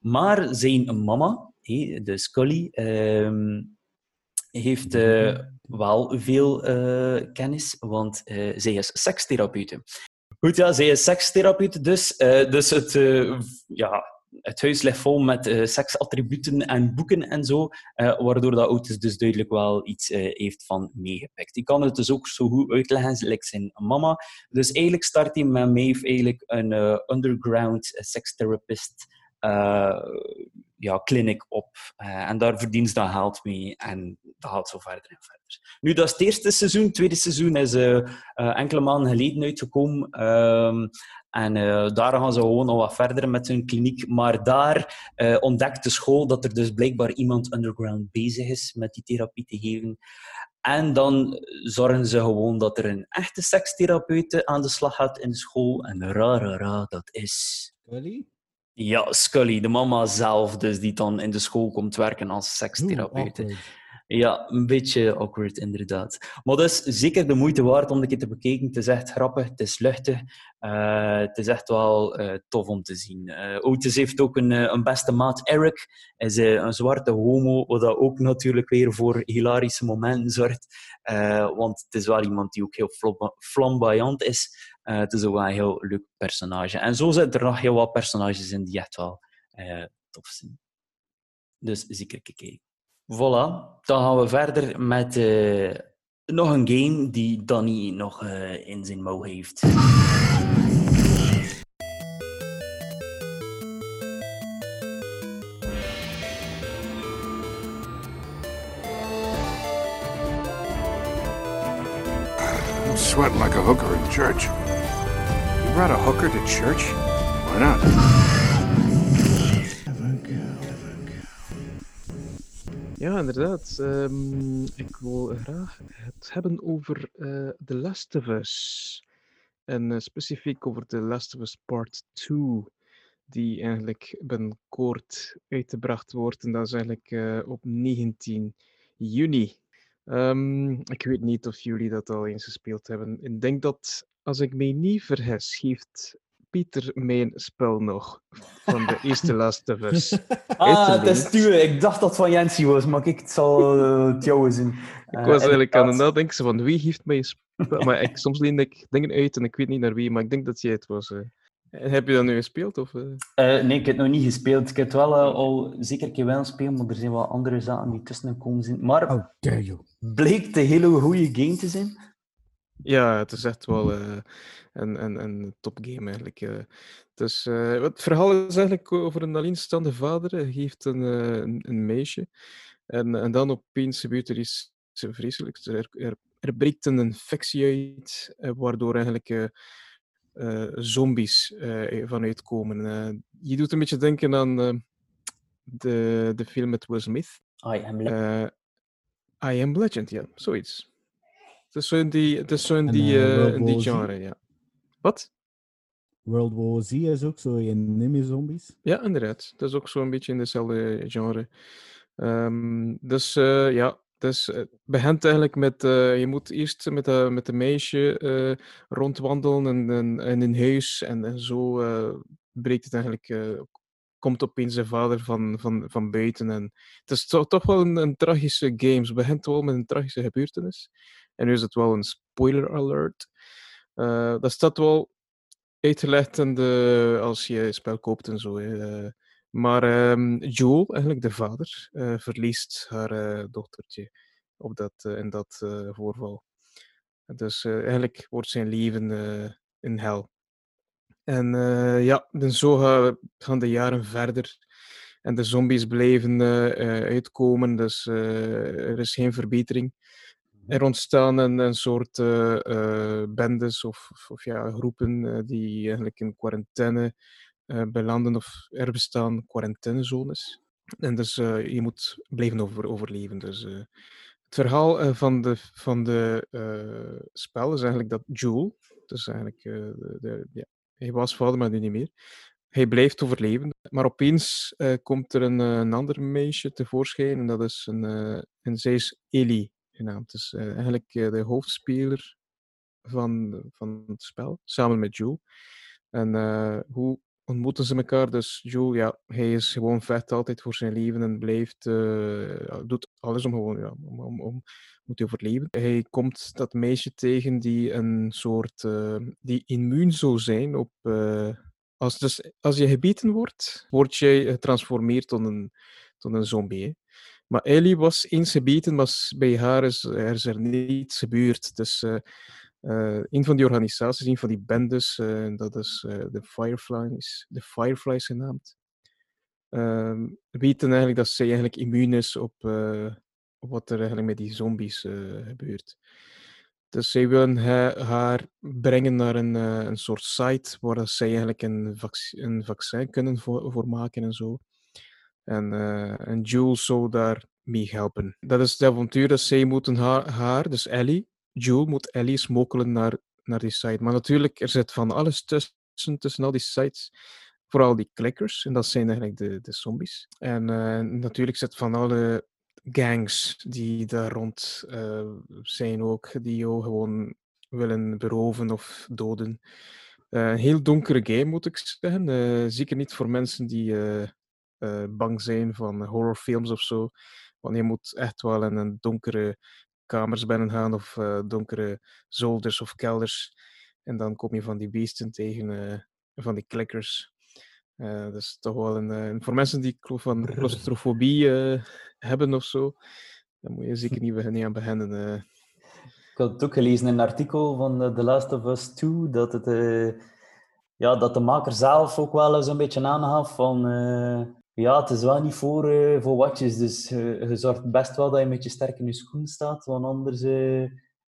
maar zijn mama, hè, de Scully, ehm, heeft eh, wel veel eh, kennis, want eh, zij is sekstherapeute. Goed, ja, zij is sekstherapeute dus. eh, dus het, eh, ja, het huis ligt vol met eh, seksattributen en boeken en zo, eh, waardoor dat Otis dus duidelijk wel iets eh, heeft van meegepikt. Ik kan het dus ook zo goed uitleggen, like zijn mama. Dus eigenlijk start hij met Maeve eigenlijk een underground sekstherapist ja, clinic op. Eh, en daar verdient ze dan geld mee. En dat gaat zo verder en verder. Nu, dat is het eerste seizoen. Het tweede seizoen is eh, eh, enkele maanden geleden uitgekomen. Ehm, en daar gaan ze gewoon nog wat verder met hun kliniek. Maar daar ontdekt de school dat er dus blijkbaar iemand underground bezig is met die therapie te geven. En dan zorgen ze gewoon dat er een echte sekstherapeute aan de slag gaat in de school. En ra, ra, dat is... Ja, Scully, de mama zelf, dus die dan in de school komt werken als sekstherapeute. awkward. Ja, een beetje awkward, inderdaad. Maar is zeker de moeite waard om een keer te bekijken. Het is echt grappig, het is luchtig. eh, het is echt wel eh, tof om te zien. Eh Otis heeft ook een, een beste maat, Eric. Hij is een zwarte homo, wat dat ook natuurlijk weer voor hilarische momenten zorgt. Want het is wel iemand die ook heel flam- flamboyant is. Eh, het is ook wel een heel leuk personage. En zo zitten er nog heel wat personages in die echt wel eh, tof zijn. Dus zeker kijken. Voilà, dan gaan we verder met eh, nog een game die Danny nog in zijn mouw heeft. Sweating like a hooker in church. Brought a hooker to church? Why not? Ja, inderdaad. Ehm, ik wil graag het hebben over eh The Last of Us. En eh, specifiek over The Last of Us Part 2, die eigenlijk binnenkort uitgebracht wordt. En dat is eigenlijk eh, op 19 juni. Ehm, ik weet niet of jullie dat al eens gespeeld hebben. Ik denk dat, als ik mij niet vergis, heeft Pieter mijn spel nog van de eerste of Us. Ah, het is. Ik dacht dat het van Jensie was, maar ik het zal eh, het jouwe zijn. Ik was eigenlijk aan het nadenken van wie heeft mij spel. Maar ik, soms leen ik dingen uit en ik weet niet naar wie, maar ik denk dat jij het was. eh. Heb je dat nu gespeeld? Of, eh? Eh, nee, ik heb het nog niet gespeeld. Ik heb het wel eh, al zeker een keer willen spelen, maar er zijn wel andere zaken die tussen gekomen zijn. Maar Oh, bleek een hele goede game te zijn. Ja, het is echt wel eh, een, een, een topgame eigenlijk. eh. Dus, eh, het verhaal is eigenlijk over een alleenstaande vader. Hij heeft een, eh, een, een meisje. En, en dan opeens gebeurt er iets vreselijks. Er, er, er breekt een infectie uit, eh, waardoor eigenlijk eh, eh, zombies eh, vanuit komen. Eh, je doet een beetje denken aan eh, de, de film met Will Smith. I am Legend. Eh, I Am Legend, ja, zoiets. Het is zo in die, het is zo in En, die, in die Z? genre, ja. Wat? World War Z is ook zo in Nimmy Zombies. Ja, inderdaad. Dat is ook zo'n beetje in dezelfde genre. Ehm, dus eh, ja, dus, het begint eigenlijk met, je moet eerst met, de met de meisje rondwandelen en, en, en in huis en, en zo breekt het eigenlijk, komt opeens de vader van, van, van buiten. En het is toch, toch wel een, een tragische game. Het begint wel met een tragische gebeurtenis. En nu is het wel een spoiler alert. Eh, dat staat wel uitgelegd de, als je spel koopt en zo. eh. maar ehm, Joel, eigenlijk de vader, eh, verliest haar dochtertje op dat, eh, in dat voorval. Dus eigenlijk wordt zijn leven in hel. En ja, en zo ga- gaan de jaren verder. En de zombies blijven uitkomen, dus er is geen verbetering. Er ontstaan een, een soort eh, bendes of, of, ja, groepen eh, die eigenlijk in quarantaine belanden of er bestaan quarantainezones. En dus je moet blijven over, overleven. Dus, het verhaal van de, van de spel is eigenlijk dat Joel, dus eigenlijk, de, ja, hij was vader, maar nu niet meer. Hij blijft overleven, maar opeens komt er een, een ander meisje tevoorschijn en dat is een, eh, en zij is Ellie genaamd. Dus eh, eigenlijk eh, de hoofdspeler van, van het spel, samen met Joel. En eh, hoe ontmoeten ze elkaar? Dus Joel, ja, hij is gewoon vet altijd voor zijn leven en blijft, doet alles om gewoon, ja, om, om, om moet overleven. Hij komt dat meisje tegen die een soort, die immuun zou zijn op, als, dus, als je gebeten wordt, word je getransformeerd tot een, tot een zombie. Maar Ellie was eens gebeten, maar bij haar is er, er niets gebeurd. Dus eh, eh, een van die organisaties, een van die bendes, eh, dat is de Fireflies, de Fireflies genaamd, ehm, weten eigenlijk dat zij eigenlijk immuun is op, wat er eigenlijk met die zombies gebeurt. Dus zij willen ha- haar brengen naar een, een soort site waar zij eigenlijk een, een vaccin kunnen voor, voor maken en zo. En, eh en Jules zou daar mee helpen. Dat is het avontuur dat zij moeten haar, dus Ellie, Jules moet Ellie smokkelen naar, naar die site. Maar natuurlijk, er zit van alles tussen, tussen al die sites. Vooral die clickers, en dat zijn eigenlijk de, de zombies. En eh, natuurlijk zit van alle gangs die daar rond eh, zijn ook, die jou gewoon willen beroven of doden. Een heel donkere game, moet ik zeggen. Zeker niet voor mensen die eh, bang zijn van horrorfilms of zo. Want je moet echt wel in een donkere kamers binnen gaan of eh, donkere zolders of kelders. En dan kom je van die beesten tegen, eh, van die klikkers. Dat is toch wel een, voor mensen die van claustrofobie hebben of zo, dan moet je zeker niet, be- niet aan beginnen. Ik had het ook gelezen in een artikel van The Last of Us 2, dat, het, ja, dat de maker zelf ook wel eens een beetje aangaf van... ja, het is wel niet voor, eh, voor watjes, dus eh, je zorgt best wel dat je met je sterk in je schoen staat, want anders eh,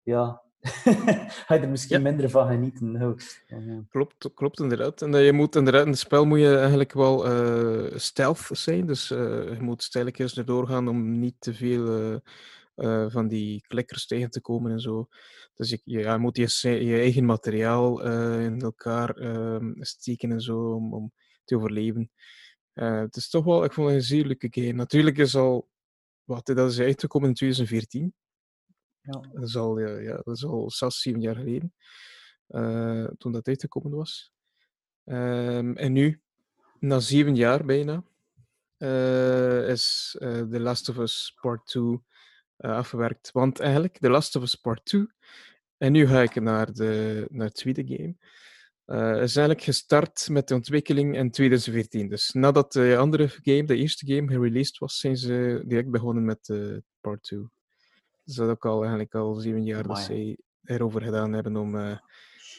ja, ga je er misschien minder van genieten. Ja. Klopt, klopt inderdaad. En je moet inderdaad in het spel moet je eigenlijk wel stealth zijn. Dus je moet stilletjes erdoor gaan om niet te veel van die klikkers tegen te komen en zo. Dus je, je, ja, moet je, je eigen materiaal in elkaar ehm, steken en zo om, om te overleven. Eh, het is toch wel, ik vond het een zeer leuke game. Natuurlijk is al, wat, dat is uitgekomen in 2014. Ja. Dat is al, ja, ja, dat is al zes, zeven jaar geleden, eh, toen dat uitgekomen was. Ehm, en nu, na zeven jaar bijna, eh, is The Last of Us Part 2 eh, afgewerkt. Want eigenlijk, The Last of Us Part 2, en nu ga ik naar de, naar de tweede game, eh, is eigenlijk gestart met de ontwikkeling in 2014. Dus nadat de andere game, de eerste game, gereleased was, zijn ze direct begonnen met eh, Part 2. Dus dat ook al eigenlijk al zeven jaar dat Amai. zij erover gedaan hebben om, eh,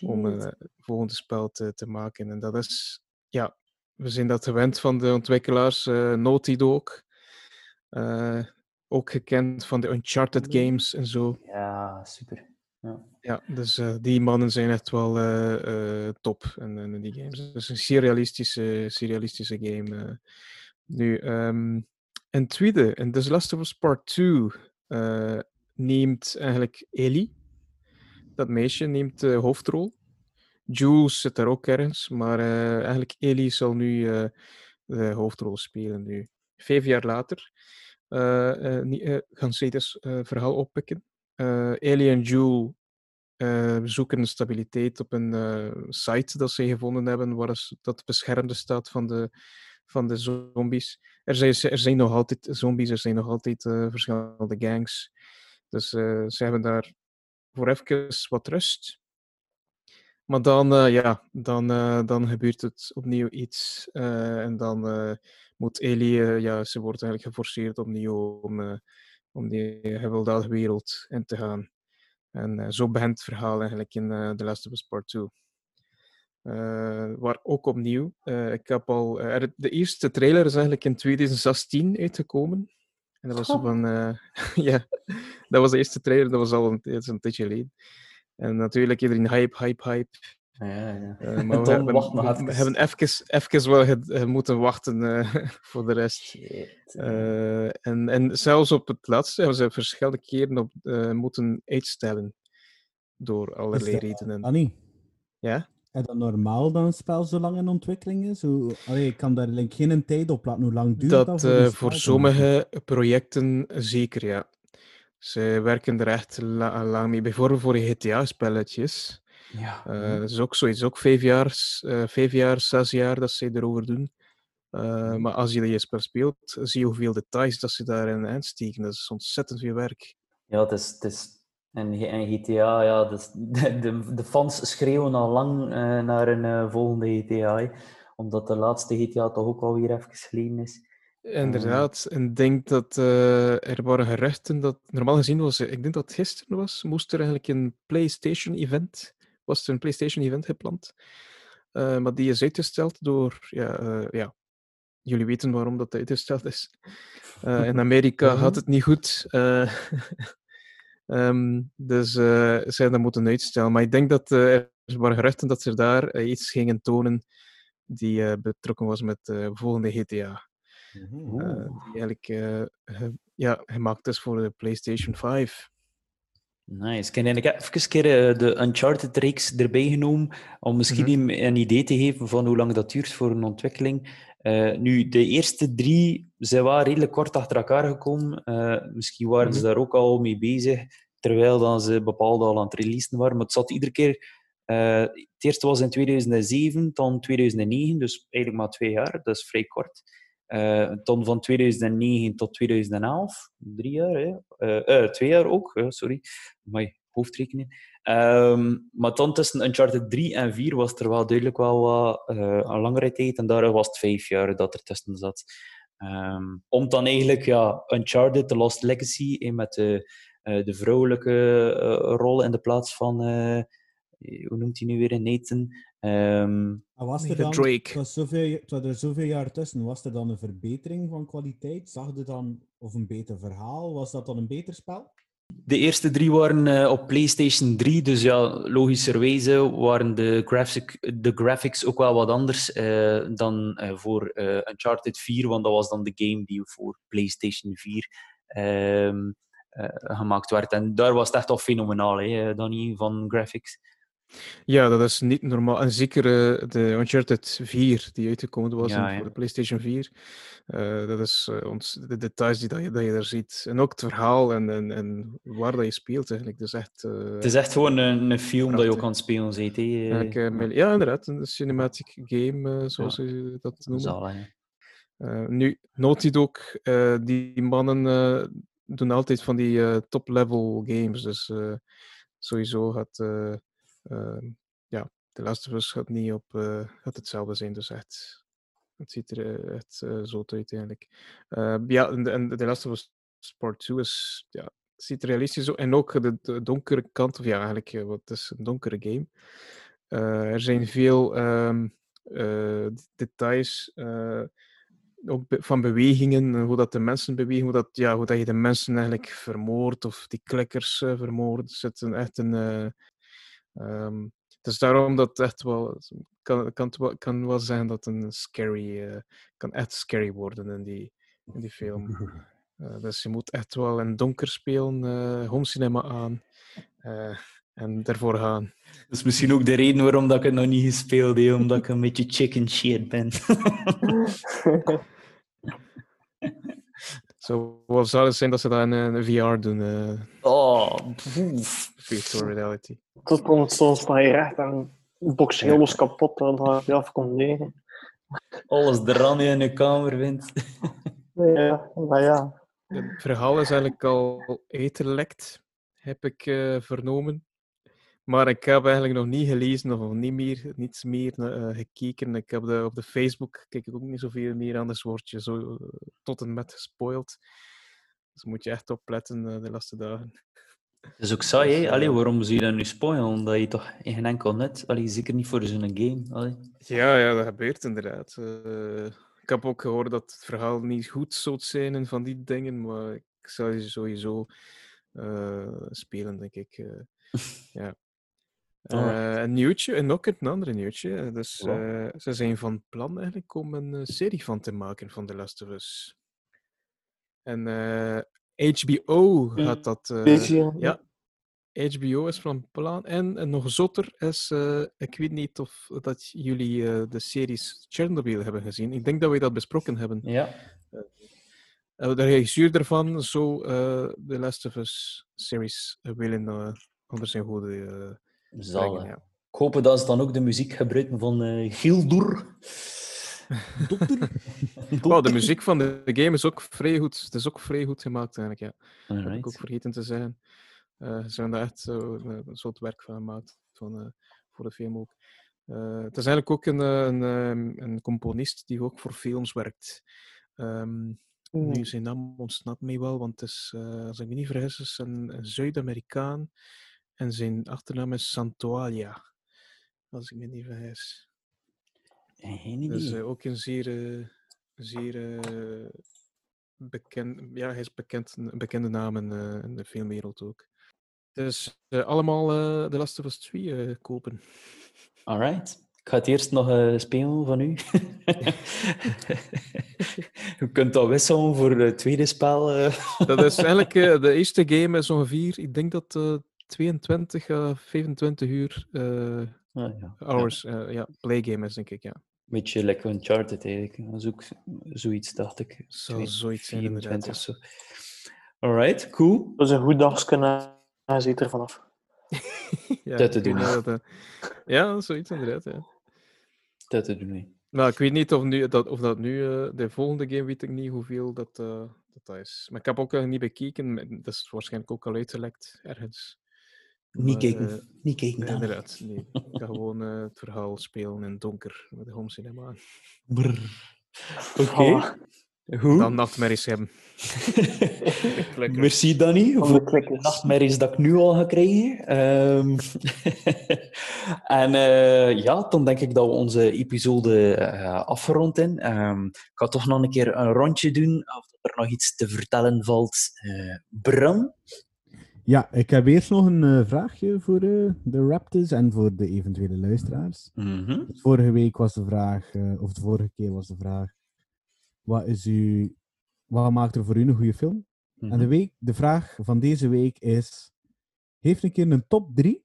om eh, volgende spel te, te maken. En dat is, ja, we zijn dat gewend van de ontwikkelaars, Naughty Dog. ook gekend van de Uncharted games en zo. Ja, super. Ja. Dus eh, die mannen zijn echt wel eh, eh, top in, in die games. Het is een surrealistische, surrealistische game. Nu, ehm een tweede, in The Last of Us Part 2, eh, neemt eigenlijk Ellie, dat meisje, neemt de hoofdrol. Jules zit daar ook ergens, maar eigenlijk Ellie zal nu de hoofdrol spelen nu. Vijf jaar later gaan zij dus verhaal oppikken. Eh Ellie en Jules eh, zoeken stabiliteit op een eh, site dat ze gevonden hebben, waar is- dat beschermde staat van de, van de zombies. Er zijn, er zijn nog altijd zombies, er zijn nog altijd verschillende gangs. Dus ze hebben daar voor even wat rust. Maar dan, ja, dan, dan gebeurt het opnieuw iets. en dan moet Ellie, ja, ze wordt eigenlijk geforceerd opnieuw om, om die gewelddadige wereld in te gaan. En eh, zo begint het verhaal eigenlijk in eh The Last of Us Part 2. Eh, waar ook opnieuw, ik heb al, de eerste trailer is eigenlijk in 2016 uitgekomen. En dat was Oh. van, ja, dat was de eerste trailer, dat was al een, een tijdje geleden. En natuurlijk iedereen hype, hype, hype. Ja, ja. Eh, maar we hebben, wacht nog we even. hebben even, even wel moeten wachten eh, voor de rest. Eh, en, en zelfs op het laatste hebben ze verschillende keren op, eh, moeten uitstellen. Door allerlei dat- redenen. Annie, Ja? is dat normaal dat een spel zo lang in ontwikkeling is? Hoe, allee, ik kan daar like, geen tijd op laten. Hoe lang duurt dat? Dat voor, eh, voor sommige projecten zeker, ja. Ze werken er echt la- lang mee. Bijvoorbeeld voor GTA-spelletjes. Ja. Eh, dat is ook zoiets, ook vijf jaar, eh, vijf jaar, zes jaar dat ze erover doen. Eh, maar als je je spel speelt, zie je hoeveel details dat ze daarin insteken. Dat is ontzettend veel werk. Ja, het is, het is en, GTA, ja, dus de, de, de fans schreeuwen al lang eh, naar een eh, volgende GTA. hè, Omdat de laatste GTA toch ook alweer even geleden is. Inderdaad, en ik denk dat eh, er waren geruchten dat, normaal gezien was, ik denk dat het gisteren was, moest er eigenlijk een PlayStation-event, was er een PlayStation-event gepland. Eh, maar die is uitgesteld door, ja, eh, ja, jullie weten waarom dat uitgesteld is. Eh, in Amerika gaat het niet goed. eh, ehm, dus ze hebben dat moeten uitstellen. Maar ik denk dat er waren geruchten dat ze daar iets gingen tonen die betrokken was met de volgende GTA. Mhm. Die eigenlijk ge- ja, gemaakt is voor de PlayStation 5. Nice. Ik heb even een keer eh, de Uncharted-reeks erbij genomen om misschien Mhm. een, een idee te geven van hoe lang dat duurt voor een ontwikkeling. Eh, nu, de eerste drie zijn wel redelijk kort achter elkaar gekomen. Eh, misschien waren ze Mhm. daar ook al mee bezig, terwijl dan ze bepaalde al aan het releasen waren. Maar het zat iedere keer... eh, het eerste was in 2007, dan 2009, dus eigenlijk maar twee jaar. Dat is vrij kort. Dan van 2009 tot 2011, drie jaar, hè? Eh, eh, twee jaar ook, sorry. Mijn hoofdrekenen. Ehm, maar dan tussen Uncharted 3 en 4 was er wel duidelijk wel wat, een langere tijd. En daar was het vijf jaar dat er tussen zat. Ehm, om dan eigenlijk ja, Uncharted, The Lost Legacy, eh, met de, de vrouwelijke rol in de plaats van, hoe noemt hij nu weer, Nathan. Ehm, was er dan, Drake. Het was, zoveel, het was er zoveel jaar tussen. Was er dan een verbetering van kwaliteit? Zag je dan, of een beter verhaal? Was dat dan een beter spel? De eerste drie waren eh, op PlayStation 3, dus ja, logischerwijze waren de, graphic, de graphics ook wel wat anders eh, dan eh, voor eh, Uncharted 4, want dat was dan de game die voor PlayStation 4 ehm, eh, gemaakt werd. En daar was het echt al fenomenaal, hè, Danny, van graphics. Ja, dat is niet normaal. En zeker eh, de Uncharted 4, die uitgekomen was Ja, ja. voor de PlayStation 4. eh, dat is eh, ons, de details die dat je, dat je daar ziet. En ook het verhaal en, en, en waar dat je speelt eigenlijk. Dat is echt... Het is echt gewoon een, een film dat je ook aan het spelen mil- ja, inderdaad. Een cinematic game, zoals ze dat hè. Eh, nu, Naughty Dog, die mannen doen altijd van die top-level games. Dus sowieso gaat, ja, The Last of Us gaat niet op eh, gaat hetzelfde zijn. Dus echt, het ziet er eh, echt eh, zo uit eigenlijk. Eh, ja, en, de- Last of Us Part 2 is, ja, het ziet realistisch. En ook de, de donkere kant, of ja, eigenlijk, wat is een donkere game. Er zijn veel ehm, eh, details. ook van bewegingen, hoe dat de mensen bewegen, hoe dat, ja, hoe dat je de mensen eigenlijk vermoordt of die klikkers vermoordt. Er zit echt een. Is daarom dat echt wel. Kan, kan, kan wel zijn dat een scary. eh, kan echt scary worden in die, in die film. Eh, dus je moet echt wel in donker spelen, eh home cinema aan. en daarvoor gaan. Dat is misschien ook de reden waarom dat ik het nog niet gespeeld heb, omdat ik een beetje chicken shit ben. Zo wel zou het zijn dat ze dat in, eh, in VR doen. eh oh, virtual reality. Tot komt soms sta je recht en box heel los kapot dat je af komt liggen. Alles eraan in de kamer vindt. Ja, maar ja. Het verhaal is eigenlijk al uitgelekt, heb ik eh, vernomen. Maar ik heb eigenlijk nog niet gelezen of niet meer, niets meer eh, gekeken. Ik heb de, op de Facebook kijk ik ook niet zoveel meer, anders word je zo eh, tot en met gespoild. Dus moet je echt opletten eh, de laatste dagen. Dat is ook saai, Dus, hè? Allee, waarom zou je dat nu spoilen? Omdat je toch in geen enkel net... Allee, zeker niet voor zo'n game. Allee. Ja, ja, dat gebeurt inderdaad. Ik heb ook gehoord dat het verhaal niet goed zou zijn en van die dingen, maar ik zal je sowieso spelen, denk ik. ja. Eh, Alright. een nieuwtje, en ook een ander nieuwtje. Dus Ja. eh, ze zijn van plan eigenlijk om een eh, serie van te maken van The Last of Us. En eh, HBO gaat dat... eh, ja, HBO is van plan. En, nog zotter is, eh, ik weet niet of dat jullie eh, de series Chernobyl hebben gezien. Ik denk dat we dat besproken hebben. Ja. Eh, de regisseur daarvan zou eh, de Last of Us series eh, willen eh, onder zijn goede eh, Zal, brengen. Ja. Ik hoop dat ze dan ook de muziek gebruiken van eh Gildoer. Oh, de muziek van de game is ook vrij goed. Het is ook vrij goed gemaakt eigenlijk, ja. Dat heb ik ook vergeten te zeggen. Eh, ze hebben daar echt zo, eh, een soort werk van gemaakt van, voor de film ook. Eh, het is eigenlijk ook een, een, ehm, een componist die ook voor films werkt. Ehm, nu zijn naam ontsnapt mij wel, want het is, eh, als ik me niet vergis, is een, een Zuid-Amerikaan en zijn achternaam is Santoalia. Als ik me niet vergis. Geen idee. Dus eh, ook een zeer, eh, zeer eh, bekend, ja, hij is bekend, een bekende naam in, eh, in de filmwereld ook. Dus eh, allemaal eh The Last of Us 2 eh, kopen. Alright. Ik ga het eerst nog eh, spelen van u. Je kunt dat wisselen voor het tweede spel. eh. Dat is eigenlijk, eh, de eerste game is ongeveer, ik denk dat eh 22 à 25 uur eh, Ah, ja. hours, ja. ja, playgame is, denk ik, ja. Beetje like Uncharted eigenlijk. Dat is ook zoiets, dacht ik. Zal zoiets zijn, inderdaad, 24 zo. Alright, cool. Dat is een goed dagje hij ziet er vanaf. ja Dat te doen, niet of dat, eh, ja, zoiets inderdaad, ja. Dat te doen. hè. Maar ik weet niet of, nu, dat, of dat nu, eh, de volgende game weet ik niet hoeveel dat, eh, dat, dat is. Maar ik heb ook nog niet bekeken, dat is waarschijnlijk ook al uitgelekt ergens. Niet kijken. eh, Niet kijken. nee, dan. inderdaad, nee. Ik ga gewoon eh, het verhaal spelen in het donker met de home cinema. Oké. Oh. Goed. Dan nachtmerries hebben. Merci, Danny, voor de nachtmerries dat ik nu al ga krijgen. Ehm, en eh, ja, dan denk ik dat we onze episode eh afgerond zijn. Ehm, ik ga toch nog een keer een rondje doen, of er nog iets te vertellen valt. Eh Bram? Ja, ik heb eerst nog een eh, vraagje voor eh, de Raptors en voor de eventuele luisteraars. Mhm. Vorige week was de vraag, eh, of de vorige keer was de vraag, wat, is u, wat maakt er voor u een goede film? En de, Mhm. week, de vraag van deze week is, geef een keer een top 3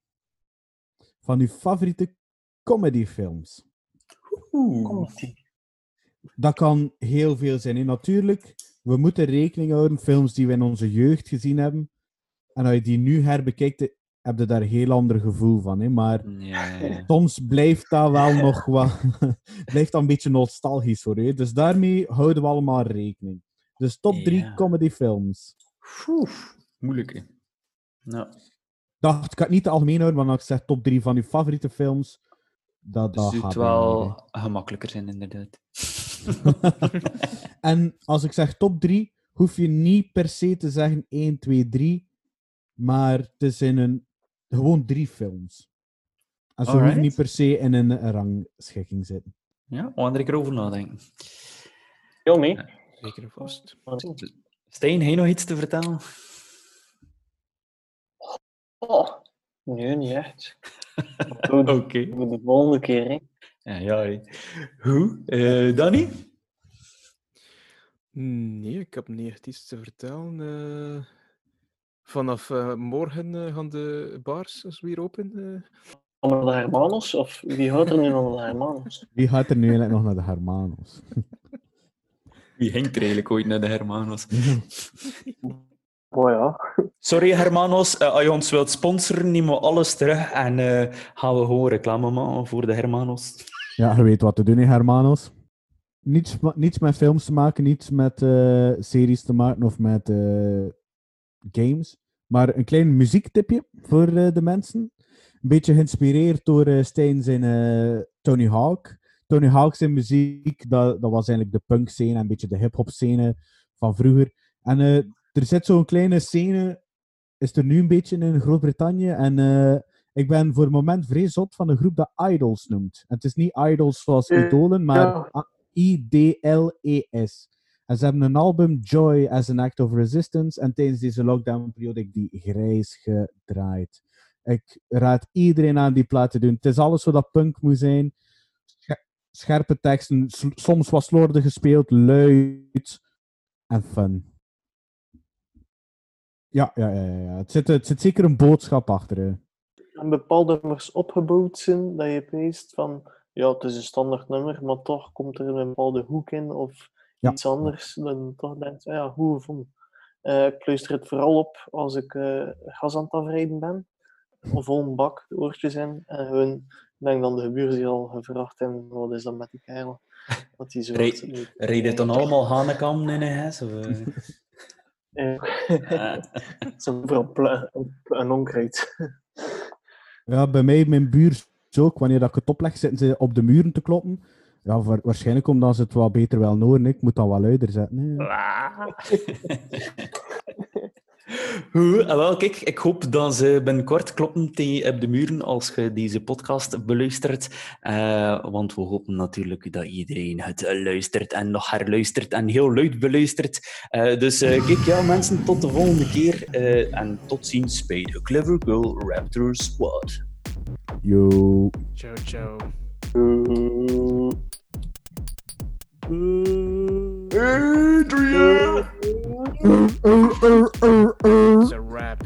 van uw favoriete comedyfilms. Oeh. Dat kan heel veel zijn. Natuurlijk, we moeten rekening houden films die we in onze jeugd gezien hebben. En als je die nu herbekijkt, heb je daar een heel ander gevoel van. Hè? Maar Ja, ja. soms blijft dat wel nog wat... blijft dat een beetje nostalgisch voor je. Dus daarmee houden we allemaal rekening. Dus top 3 Ja. comedyfilms. Moeilijk, hè. Nou, Dacht, ik kan het niet te algemeen houden, maar als ik zeg top 3 van uw favoriete films, dat, dat dat gaat wel gemakkelijker zijn, inderdaad. En als ik zeg top 3, hoef je niet per se te zeggen 1, 2, 3, maar het zijn een, gewoon drie films. En ze hoeven niet per se in een rangschikking zitten. Ja, we gaan er keer over nadenken. Heel mee. Zeker vast. Stijn, heb je nog iets te vertellen? Oh, nee, niet echt. Oké. Voor de volgende keer, hè. Ja, ja. hè. Goed. Eh Danny? Nee, ik heb niet echt iets te vertellen. eh. Vanaf eh, morgen eh, gaan de bars weer open. eh. Onder de Hermanos? Of wie houdt er nu onder de Hermanos? Wie gaat er nu eigenlijk nog naar de Hermanos? Wie ging er eigenlijk ooit naar de Hermanos? Oh ja. Sorry Hermanos, als je ons wilt sponsoren, nemen we alles terug en eh, gaan we gewoon reclame maken voor de Hermanos. Ja, je weet wat te doen, hè, Hermanos. Niets, niets met films te maken, niets met eh, series te maken of met eh, games. Maar een klein muziektipje voor eh, de mensen. Een beetje geïnspireerd door eh Stijn zijn eh, Tony Hawk. Tony Hawk zijn muziek, dat, dat was eigenlijk de punk scene en een beetje de hip-hop scene van vroeger. En er zit zo'n kleine scène, is er nu een beetje in Groot-Brittannië. En ik ben voor het moment vrij zot van een groep dat Idols noemt. En het is niet Idols zoals idolen, maar I-D-L-E-S. Ze hebben een album, Joy as an Act of Resistance. En tijdens deze lockdown-periode heb ik die grijs gedraaid. Ik raad iedereen aan die plaat te doen. Het is alles wat dat punk moet zijn. Sche- Scherpe teksten, soms wat slordig gespeeld, luid en fun. Ja, ja, ja, ja. ja. Het, zit, het zit zeker een boodschap achter. hè. En bepaalde nummers opgebouwd zijn, dat je peest van, ja, het is een standaard nummer, maar toch komt er een bepaalde hoek in of Ja. iets anders. Dan toch denkt, ja, hoe van. Eh, ik luister het vooral op als ik eh, gas aan het afrijden ben. Of vol een bak, de oortjes in. En ik denk dan de gebuur zich al gevraagd en wat is dat met die kerel? Dat die zo rijd je dan allemaal Hanekam in een huis? Of? Ja. Zo vooral een onkruid. Ja, bij mij, mijn buur ook. Wanneer dat ik het opleg, zitten ze op de muren te kloppen. Ja, wa- waarschijnlijk omdat ze het wat beter wel horen. Ik moet dat wel luider zetten. hè. Goed, ah, wel, kijk, ik hoop dat ze binnenkort kloppen tegen op de muren als je deze podcast beluistert. Eh, want we hopen natuurlijk dat iedereen het eh, luistert en nog herluistert en heel luid beluistert. Eh, dus eh, kijk, ja, mensen, tot de volgende keer. eh, en tot ziens bij de Clever Girl Raptor Squad. Yo. Ciao, ciao. Adrian! it's a wrap.